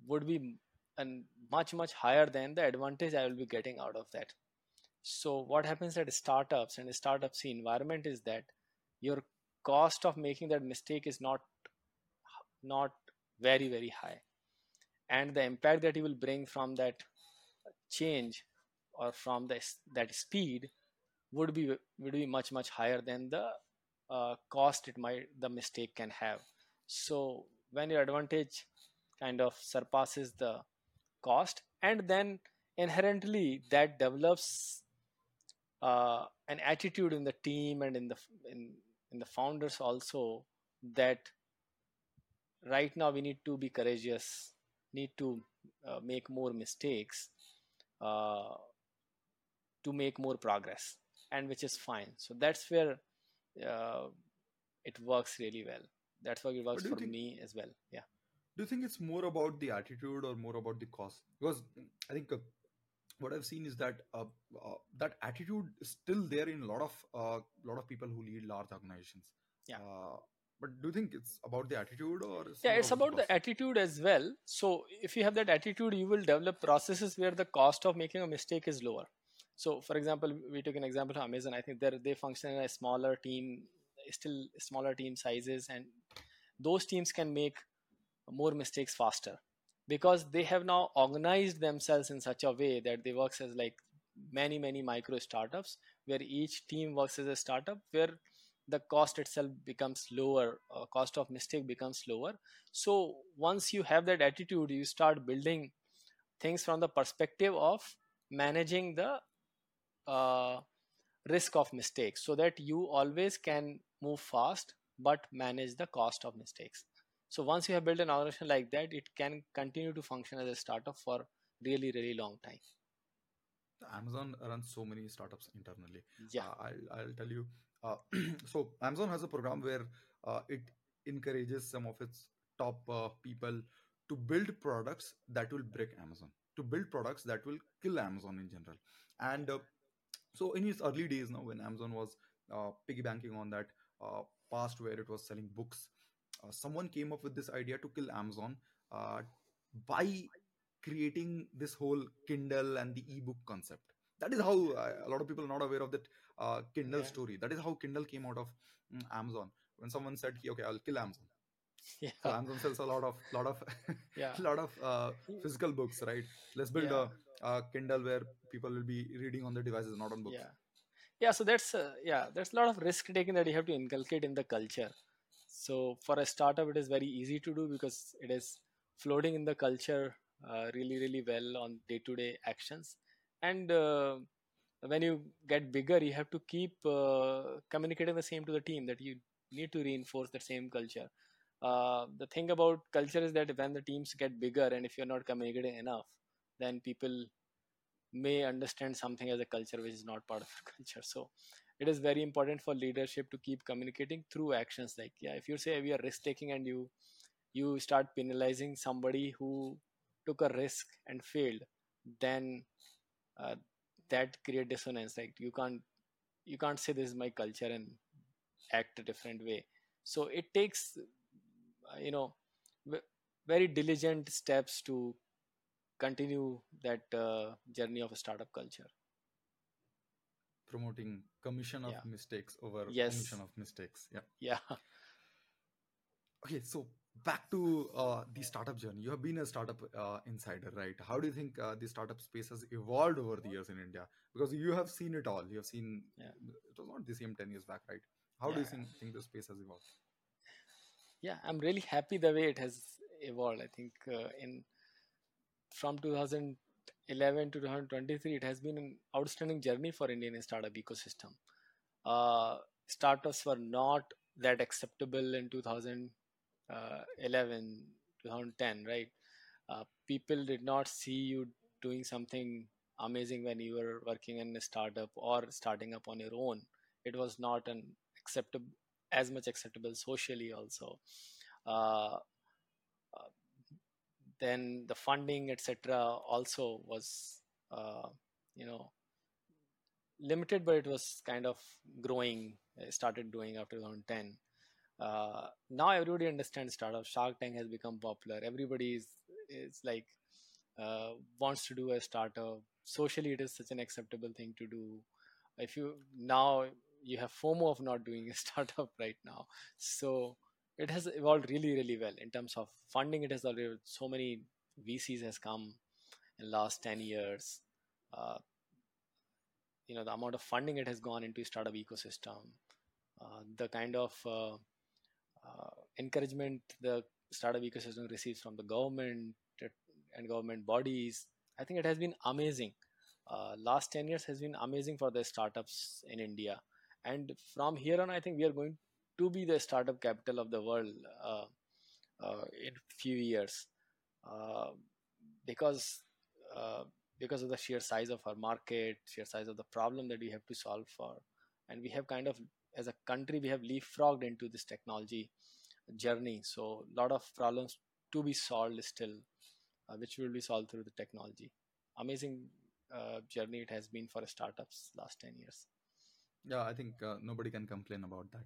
would be and much much higher than the advantage i will be getting out of that. So what happens at startups and startups environment is that your cost of making that mistake is not not very very high. And the impact that you will bring from that change or from this that speed would be would be much much higher than the uh, cost it might the mistake can have so when your advantage kind of surpasses the cost and then inherently that develops uh, an attitude in the team and in the in in the founders also that right now we need to be courageous need to uh, make more mistakes uh, to make more progress and which is fine. So that's where uh, it works really well that's why it works But do you for think me as well. Yeah. Do you think it's more about the attitude or more about the cost? Because I think uh, what I've seen is that uh, uh, that attitude is still there in a lot of uh, lot of people who lead large organizations. yeah. Uh, but do you think it's about the attitude or yeah it's about the the attitude as well. So if you have that attitude you will develop processes where the cost of making a mistake is lower. So for example we took an example of amazon. I think they they function in a smaller team still smaller team sizes and those teams can make more mistakes faster. Because they have now organized themselves in such a way that they work as like many many micro startups where each team works as a startup where the cost itself becomes lower uh, cost of mistake becomes lower. So once you have that attitude you start building things from the perspective of managing the uh, risk of mistakes so that you always can move fast but manage the cost of mistakes so once you have built an organization like that it can continue to function as a startup for really really long time Amazon runs so many startups internally. yeah Uh, I'll I'll tell you. Uh, so Amazon has a program where uh, it encourages some of its top uh, people to build products that will break Amazon, to build products that will kill Amazon in general. And uh, so in its early days now, when Amazon was uh, piggy banking on that uh, past where it was selling books, uh, someone came up with this idea to kill Amazon uh, by creating this whole Kindle and the ebook concept. That is how uh, a lot of people are not aware of that uh, Kindle yeah story. That is how Kindle came out of mm, Amazon. When someone said, "Okay, I'll kill Amazon," so Amazon sells a lot of lot of yeah lot of uh, physical books, right? Let's build yeah a, a Kindle where people will be reading on the devices, not on books. yeah yeah so that's uh, yeah there's a lot of risk taking that you have to inculcate in the culture. So for a startup it is very easy to do because it is floating in the culture uh, really really well on day to day actions. And uh, when you get bigger you have to keep uh, communicating the same to the team that you need to reinforce the same culture. Uh, the thing about culture is that when the teams get bigger and if you're not communicating enough then people may understand something as a culture which is not part of the culture. So it is very important for leadership to keep communicating through actions. Like yeah if you say we are risk taking and you you start penalizing somebody who took a risk and failed then uh, that create dissonance. Like you can't you can't say this is my culture and act a different way. So it takes uh, you know very diligent steps to continue that uh, journey of a startup culture Promoting commission of yeah mistakes over yes of mistakes. Yeah. yeah Okay, so back to uh, the startup journey. You have been a startup uh, insider, right? How do you think uh, the startup space has evolved over the years in India? Because you have seen it all. You have seen yeah it was not the same 10 years back, right? How do you think, think the space has evolved? yeah i'm really happy the way it has evolved i think uh, in from 2011 to 2023 it has been an outstanding journey for indian startup ecosystem. Uh, startups were not that acceptable in 2011 2010 right? Uh, people did not see you doing something amazing when you were working in a startup or starting up on your own. It was not an acceptable as much acceptable socially also. Uh, then the funding etc also was uh, you know limited but it was kind of growing. It started doing after 2010 uh, now everybody understands startup. Shark tank has become popular. Everybody is, is like uh, wants to do a startup. Socially it is such an acceptable thing to do. If you now you have fomo of not doing a startup right now. So it has evolved really really well in terms of funding. It has already so many vcs has come in last 10 years. Uh, you know the amount of funding it has gone into startup ecosystem uh, the kind of uh, uh, encouragement the startup ecosystem receives from the government and government bodies i think it has been amazing. Uh, last 10 years has been amazing for the startups in india. And from here on i think we are going to be the startup capital of the world uh, uh, in few years uh, because uh, because of the sheer size of our market sheer size of the problem that we have to solve for. And we have kind of as a country we have leapfrogged into this technology journey. So a lot of problems to be solved still uh, which will be solved through the technology. Amazing uh, journey it has been for startups last 10 years. Yeah, I think uh, nobody can complain about that.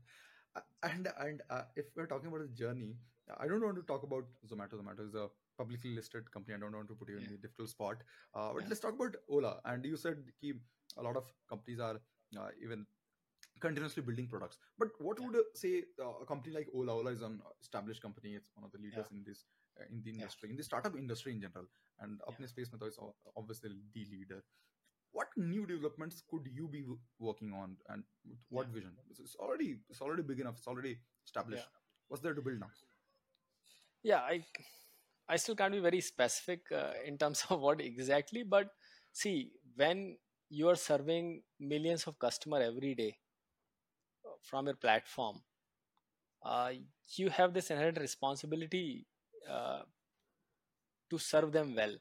And and uh, if we're talking about the journey, I don't want to talk about Zomato. Zomato is a publicly listed company. I don't want to put you in yeah. the difficult spot. Uh, but yeah. let's talk about Ola. And you said ki a lot of companies are uh, even continuously building products. But what yeah. would uh, say uh, a company like ola? Ola is an established company. It's one of the leaders in this uh, in the industry in the startup industry in general. And apne space to is obviously the leader what new developments could you be working on and with yeah. what vision? It's already it's already big enough it's already yeah. Established what's there to build now? Yeah i i still can't be very specific uh, in terms of what exactly but see when you are serving millions of customer every day uh, from your platform uh, you have this inherent responsibility uh, to serve them well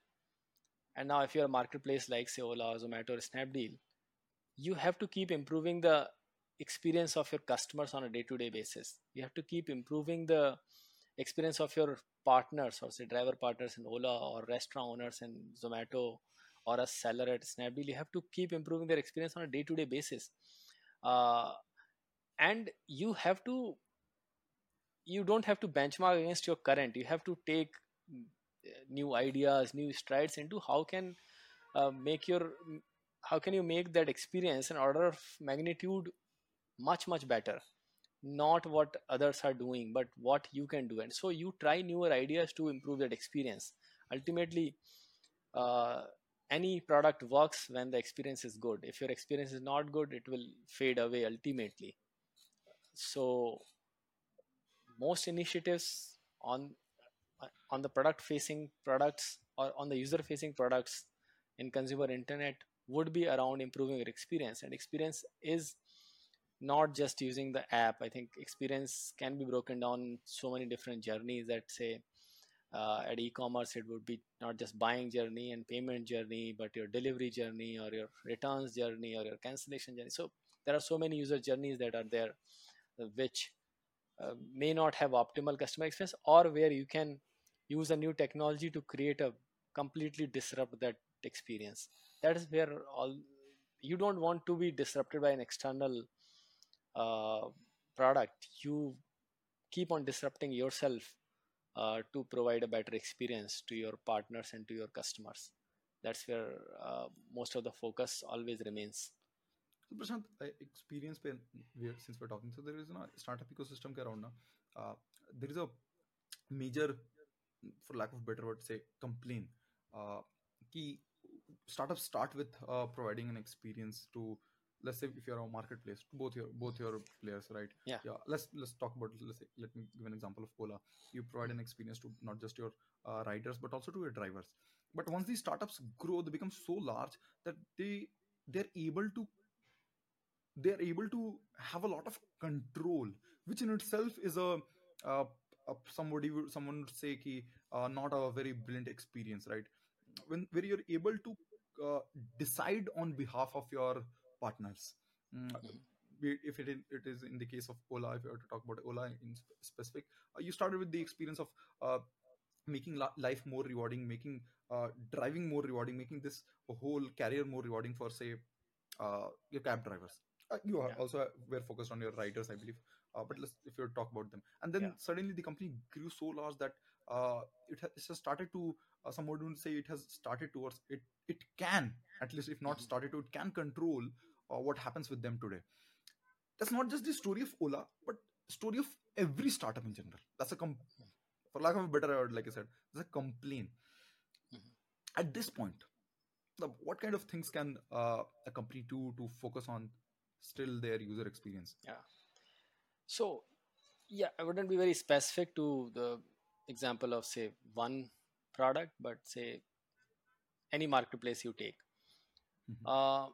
and now if you're a marketplace like say ola or zomato or snapdeal you have to keep improving the experience of your customers on a day-to-day basis. You have to keep improving the experience of your partners or say driver partners in ola or restaurant owners in zomato or a seller at snapdeal. You have to keep improving their experience on a day-to-day basis. Uh, and you have to you don't have to benchmark against your current. You have to take new ideas new strides into how can uh, make your how can you make that experience an order of magnitude much much better? Not what others are doing but what you can do. And so you try newer ideas to improve that experience. Ultimately uh, any product works when the experience is good. If your experience is not good it will fade away ultimately. So most initiatives on on the product facing products or on the user facing products in consumer internet would be around improving your experience. And experience is not just using the app. I think experience can be broken down so many different journeys that say uh, at e-commerce it would be not just buying journey and payment journey but your delivery journey or your returns journey or your cancellation journey. So there are so many user journeys that are there uh, which uh, may not have optimal customer experience or where you can use a new technology to create a completely disrupt that experience. That is where all you don't want to be disrupted by an external uh, product. You keep on disrupting yourself uh, to provide a better experience to your partners and to your customers. That's where uh, most of the focus always remains. So Prashant, experience पे we are, since we're talking, so there is a startup ecosystem around now. Uh, there is a major, for lack of better word, say complain. Uh, कि startups start with uh, providing an experience to let's say if you're a marketplace to both your both your players right? Yeah. Yeah let's let's talk about let's say let me give an example of ola. You provide an experience to not just your uh, riders but also to your drivers. But once these startups grow they become so large that they they're able to they're able to have a lot of control which in itself is a, uh a somebody would someone would say ki, uh, not a very brilliant experience right? When where you're able to uh, decide on behalf of your partners Mm, Mhm. if it, in- it is in the case of ola if you were to talk about ola in sp- specific uh, you started with the experience of uh, making life more rewarding making uh, driving more rewarding making this whole career more rewarding for say uh, your cab drivers. Uh, you are yeah. also were focused on your riders i believe uh, but let's if you talk about them. And then yeah. suddenly the company grew so large that uh, it has started to uh, some would say it has started towards it it can at least if not Mhm. started to it can control uh, what happens with them today. That's not just the story of ola but story of every startup in general. That's a com- for lack of a better word like i said there's a complaint. Mhm. at this point the, what kind of things can uh, a company do to focus on still their user experience? Yeah so yeah i wouldn't be very specific to the example of say one product but say any marketplace you take Mhm. uh,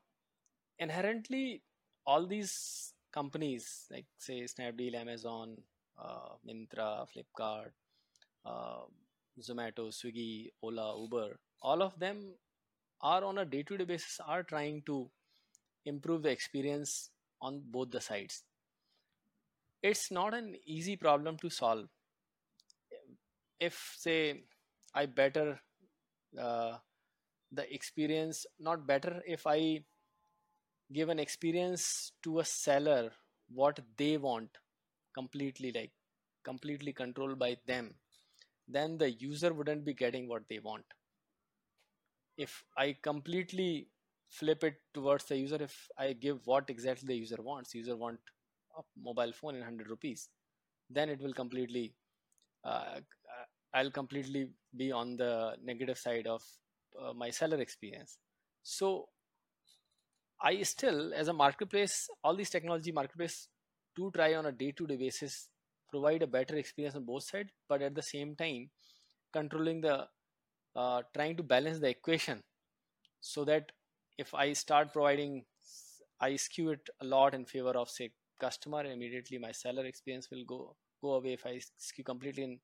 inherently all these companies like say snapdeal amazon uh, myntra flipkart uh, zomato swiggy ola uber all of them are on a day-to-day basis are trying to improve the experience on both the sides it's not an easy problem to solve. If say i better uh, the experience not better if i give an experience to a seller what they want completely like completely controlled by them then the user wouldn't be getting what they want. If i completely flip it towards the user if i give what exactly the user wants user want mobile phone in 100 rupees then it will completely uh, i'll completely be on the negative side of uh, my seller experience. So i still as a marketplace all these technology marketplace do try on a day-to-day basis provide a better experience on both sides but at the same time controlling the uh, trying to balance the equation so that if i start providing i skew it a lot in favor of say customer immediately my seller experience will go go away if i skew completely in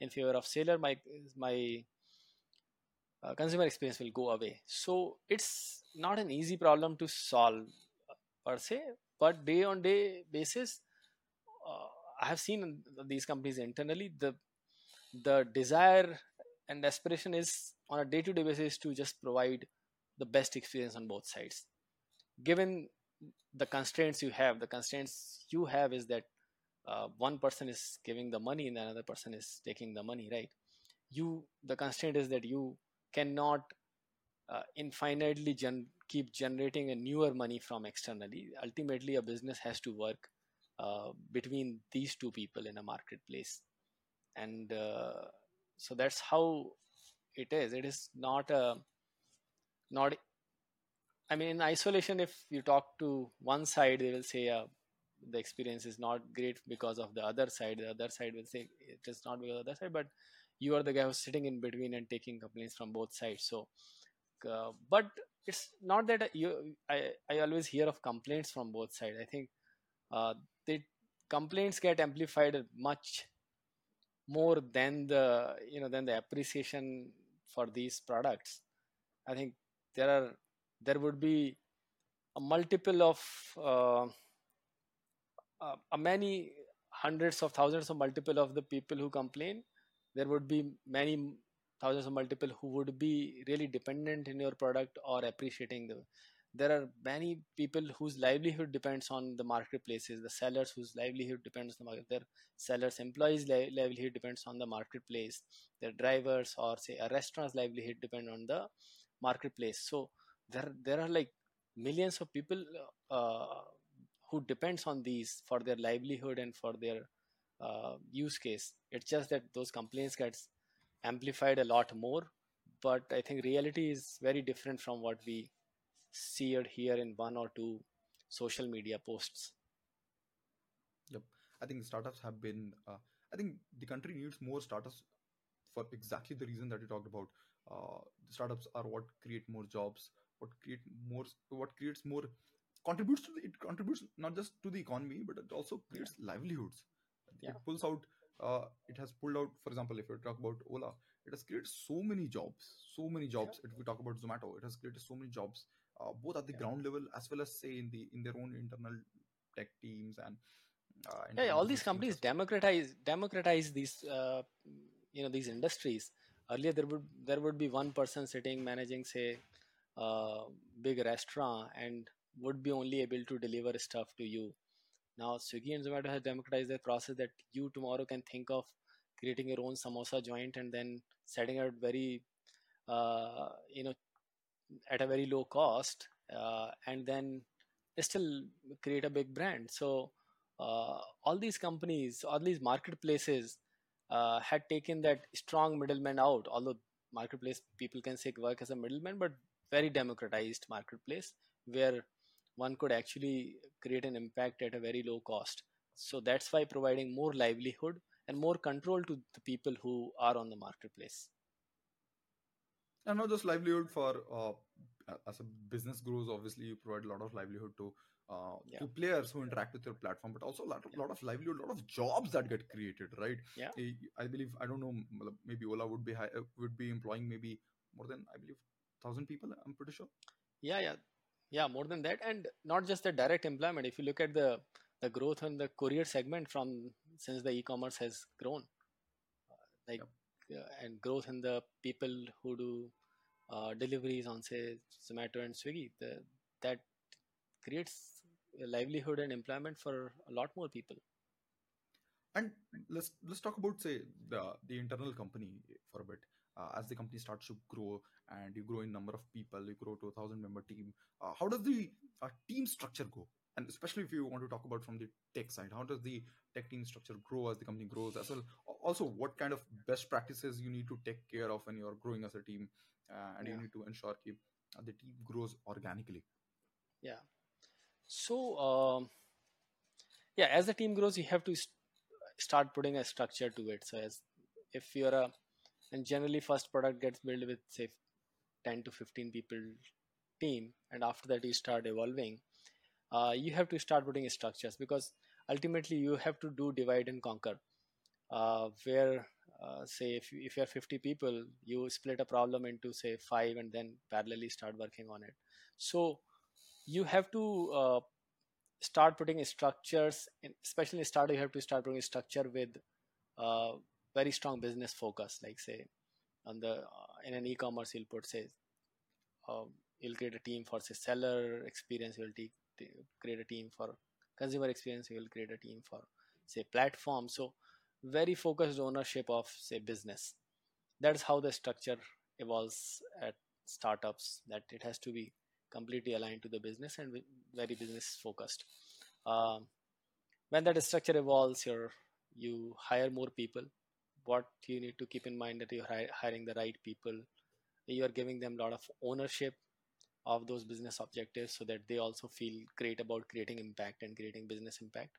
in favor of seller my my uh, consumer experience will go away. So it's not an easy problem to solve uh, per se but day on day basis uh, i have seen these companies internally. The the desire and aspiration is on a day-to-day basis to just provide the best experience on both sides. Given the constraints you have the constraints you have is that uh, one person is giving the money and another person is taking the money right? You the constraint is that you cannot uh, infinitely gen- keep generating a newer money from externally. Ultimately a business has to work uh, between these two people in a marketplace. And uh, so that's how it is. It is not a not i mean in isolation if you talk to one side they will say uh, the experience is not great because of the other side. The other side will say it is not because of the other side but you are the guy who's sitting in between and taking complaints from both sides. So uh, but it's not that you I, I always hear of complaints from both sides. I think uh, complaints get amplified much more than the you know than the appreciation for these products. I think there are there would be a multiple of uh, uh, many hundreds of thousands of multiple of the people who complain. There would be many thousands of multiple who would be really dependent in your product or appreciating the there are many people whose livelihood depends on the marketplaces the sellers whose livelihood depends on the market their sellers employees li- livelihood depends on the marketplace their drivers or say a restaurant's livelihood depend on the marketplace. So there there are like millions of people uh, who depends on these for their livelihood and for their uh, use case it's just that those complaints gets amplified a lot more but i think reality is very different from what we see it here in one or two social media posts Yep. I think startups have been. Uh, I think the country needs more startups for exactly the reason that you talked about. Uh, startups are what create more jobs, what create more, what creates more, contributes to the, it contributes not just to the economy, but it also yeah creates livelihoods. yeah It pulls out. Uh, it has pulled out, for example, if you talk about Ola, it has created so many jobs, so many yeah jobs. If we talk about Zomato, it has created so many jobs, uh, both at the yeah ground level as well as say in the in their own internal tech teams and uh, yeah, yeah, all these companies democratize democratize these uh, you know these industries earlier there would there would be one person sitting managing say a big restaurant and would be only able to deliver stuff to you. Now swiggy and zomato has democratized the process that you tomorrow can think of creating your own samosa joint and then setting out very uh, you know at a very low cost uh, and then still create a big brand. So uh, all these companies all these marketplaces uh, had taken that strong middleman out although marketplace people can say work as a middleman but very democratized marketplace where one could actually create an impact at a very low cost. So that's why providing more livelihood and more control to the people who are on the marketplace. And not just livelihood for uh, as a business grows obviously you provide a lot of livelihood to uh, yeah. to players who interact with your platform but also a lot, yeah. lot of livelihood a lot of jobs that get created right? Yeah. I, I believe i don't know maybe ola would be high, would be employing maybe more than i believe 1000 people i'm pretty sure. Yeah yeah. Yeah more than that. And not just the direct employment. If you look at the the growth in the courier segment from since the e-commerce has grown like yep. uh, and growth in the people who do uh, deliveries on say zomato and swiggy the, that creates a livelihood and employment for a lot more people. And let's let's talk about say the the internal company for a bit uh, as the company starts to grow and you grow in number of people you grow to a thousand member team uh, how does the uh, team structure go? And especially if you want to talk about from the tech side how does the tech team structure grow as the company grows as well? Also what kind of best practices you need to take care of when you're growing as a team uh, and you need to ensure keep, uh, the team grows organically? Yeah. So um, yeah as the team grows you have to st- start putting a structure to it. So as if you're a and generally first product gets built with say 10 to 15 people team. And after that you start evolving. Uh, you have to start putting structures because ultimately you have to do divide and conquer. Uh, where uh, say if you, if you have 50 people you split a problem into say five and then parallelly start working on it. So you have to uh, start putting structures in, especially start you have to start putting structure with uh, very strong business focus like say on the uh, in an e-commerce you'll put say um, you'll create a team for say seller experience you'll te- te- create a team for consumer experience you'll create a team for say platform. So very focused ownership of say business. That's how the structure evolves at startups that it has to be completely aligned to the business and very business focused. Um, when that structure evolves your you hire more people what you need to keep in mind that you're hiring the right people. You are giving them a lot of ownership of those business objectives so that they also feel great about creating impact and creating business impact.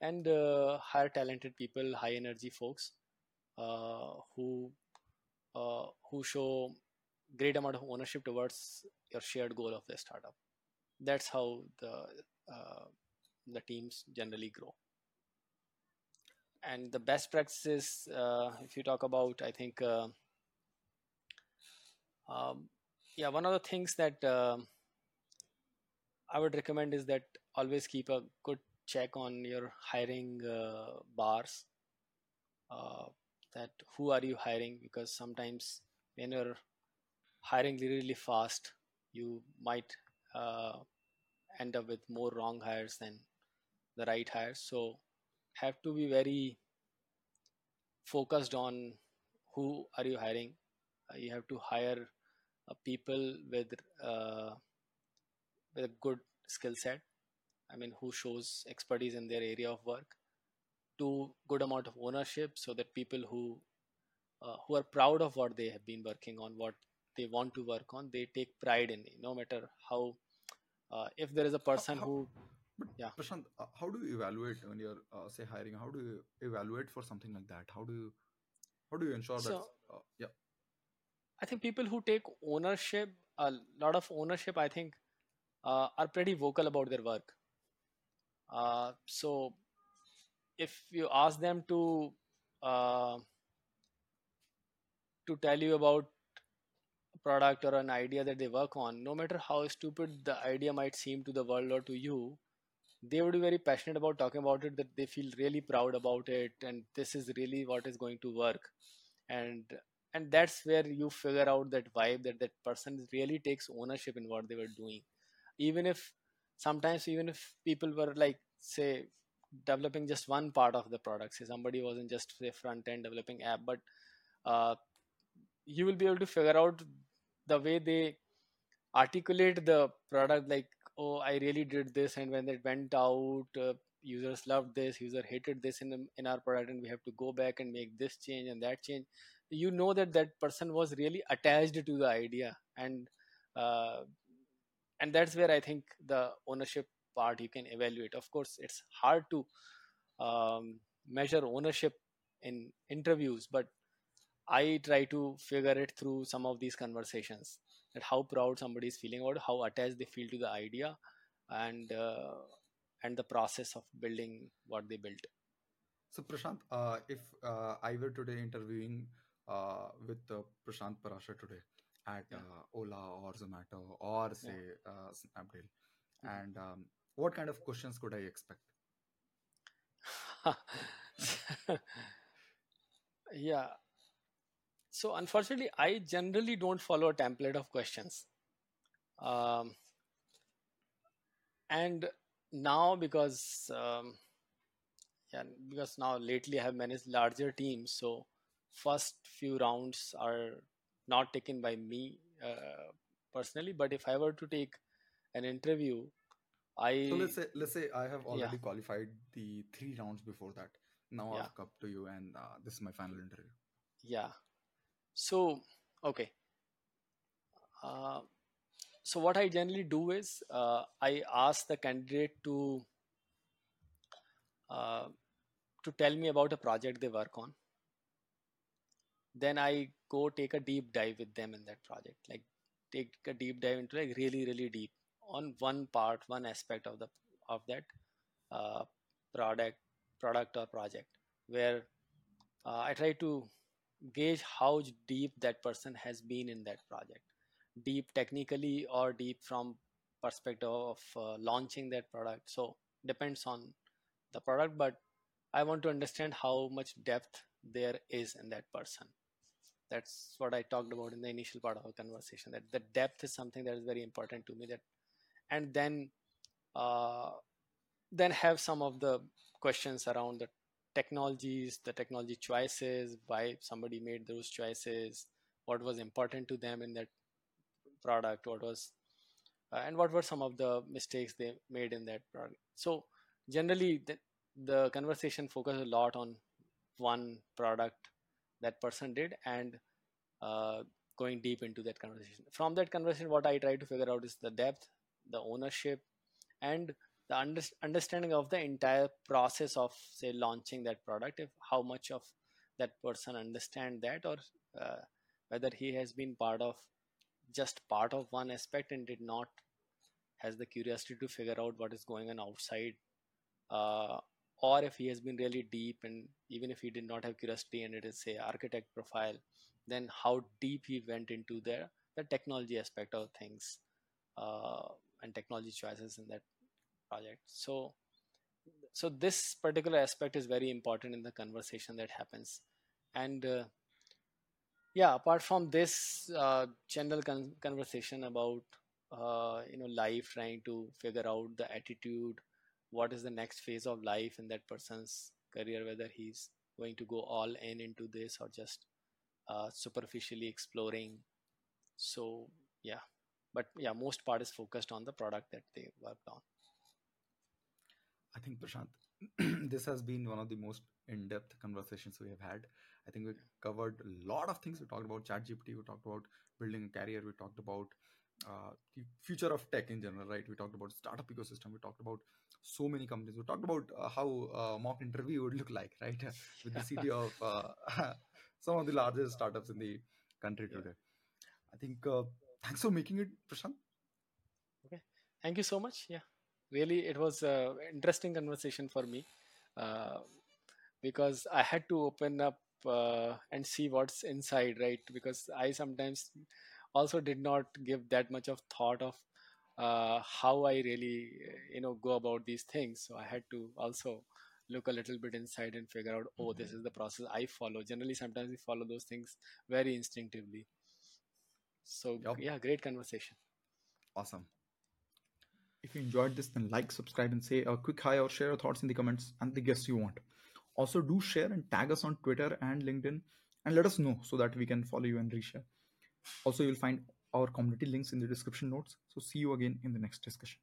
And uh, hire talented people high energy folks uh, who uh, who show great amount of ownership towards your shared goal of the startup. That's how the uh, the teams generally grow and the best practices uh, if you talk about i think uh, um, yeah one of the things that um i would recommend is that always keep a good check on your hiring uh, bars uh, that who are you hiring? Because sometimes when you're hiring really, really fast you might uh, end up with more wrong hires than the right hires. So have to be very focused on who are you hiring. Uh, you have to hire uh, people with uh, with a good skill set. I mean who shows expertise in their area of work. To good amount of ownership so that people who uh, who are proud of what they have been working on what they want to work on they take pride in it no matter how uh, if there is a person who but yeah. Prashant uh, how do you evaluate when you're uh, say hiring? How do you evaluate for something like that? How do you how do you ensure that uh, yeah. I think people who take ownership a lot of ownership i think uh, are pretty vocal about their work. Uh, so if you ask them to uh, to tell you about a product or an idea that they work on no matter how stupid the idea might seem to the world or to you they would be very passionate about talking about it that they feel really proud about it and this is really what is going to work. And and that's where you figure out that vibe that that person really takes ownership in what they were doing. Even if sometimes even if people were like say developing just one part of the product say somebody wasn't just say front end developing app but uh, you will be able to figure out the way they articulate the product like oh i really did this and when it went out uh, users loved this user hated this in in our product and we have to go back and make this change and that change. You know that that person was really attached to the idea and uh, and that's where i think the ownership part you can evaluate. Of course it's hard to um, measure ownership in interviews but I try to figure it through some of these conversations that how proud somebody is feeling about how attached they feel to the idea and uh, and the process of building what they built. so prashant uh, if uh, i were today interviewing uh, with uh, prashant parashar today at Yeah, uh, ola or zomato or yeah, say uh, snapdeal mhm. and um, what kind of questions could i expect yeah. So unfortunately, I generally don't follow a template of questions. Um, and now because um, yeah, because now lately I have managed larger teams, so first few rounds are not taken by me uh, personally but if i were to take an interview i So let's say let's say I have yeah already qualified the three rounds before that. Now yeah I've come to you, and uh, this is my final interview. yeah so okay. Uh, so what i generally do is uh, i ask the candidate to uh, to tell me about a project they work on. Then i go take a deep dive with them in that project. Like take a deep dive into like really really deep on one part one aspect of the of that uh, product product or project where uh, i try to gauge how deep that person has been in that project. Deep technically or deep from perspective of uh, launching that product. So depends on the product but i want to understand how much depth there is in that person. That's what i talked about in the initial part of our conversation that the depth is something that is very important to me that and then uh, then have some of the questions around the technologies the technology choices why somebody made those choices what was important to them in that product what was uh, and what were some of the mistakes they made in that product. So generally the, the conversation focuses a lot on one product that person did and uh, going deep into that conversation. From that conversation what i try to figure out is the depth the ownership and the under- understanding of the entire process of say launching that product if how much of that person understand that or uh, whether he has been part of just part of one aspect and did not has the curiosity to figure out what is going on outside uh, or if he has been really deep and even if he did not have curiosity and it is say architect profile then how deep he went into the the technology aspect of things uh, and technology choices in that project. So so this particular aspect is very important in the conversation that happens. And uh, yeah apart from this uh, general con- conversation about uh, you know life trying to figure out the attitude what is the next phase of life in that person's career whether he's going to go all in into this or just uh, superficially exploring. So yeah. But yeah most part is focused on the product that they worked on I think Prashant, this has been one of the most in-depth conversations we have had. I think we covered a lot of things. We talked about ChatGPT. We talked about building a career. We talked about uh, the future of tech in general, right? We talked about startup ecosystem. We talked about so many companies. We talked about uh, how uh, mock interview would look like, right, with the CTO of uh, some of the largest startups in the country yeah today. I think uh, thanks for making it, Prashant. okay thank you so much yeah really it was an interesting conversation for me uh, because i had to open up uh, and see what's inside right? Because i sometimes also did not give that much of thought of uh, how i really you know go about these things. So i had to also look a little bit inside and figure out oh this Mhm. is the process i follow. Generally sometimes we follow those things very instinctively. So Yep, yeah great conversation. Awesome. If you enjoyed this, then like, subscribe, and say a quick hi or share your thoughts in the comments and the guests you want. Also, do share and tag us on Twitter and LinkedIn and let us know so that we can follow you and reshare. Also, you'll find our community links in the description notes. So, see you again in the next discussion.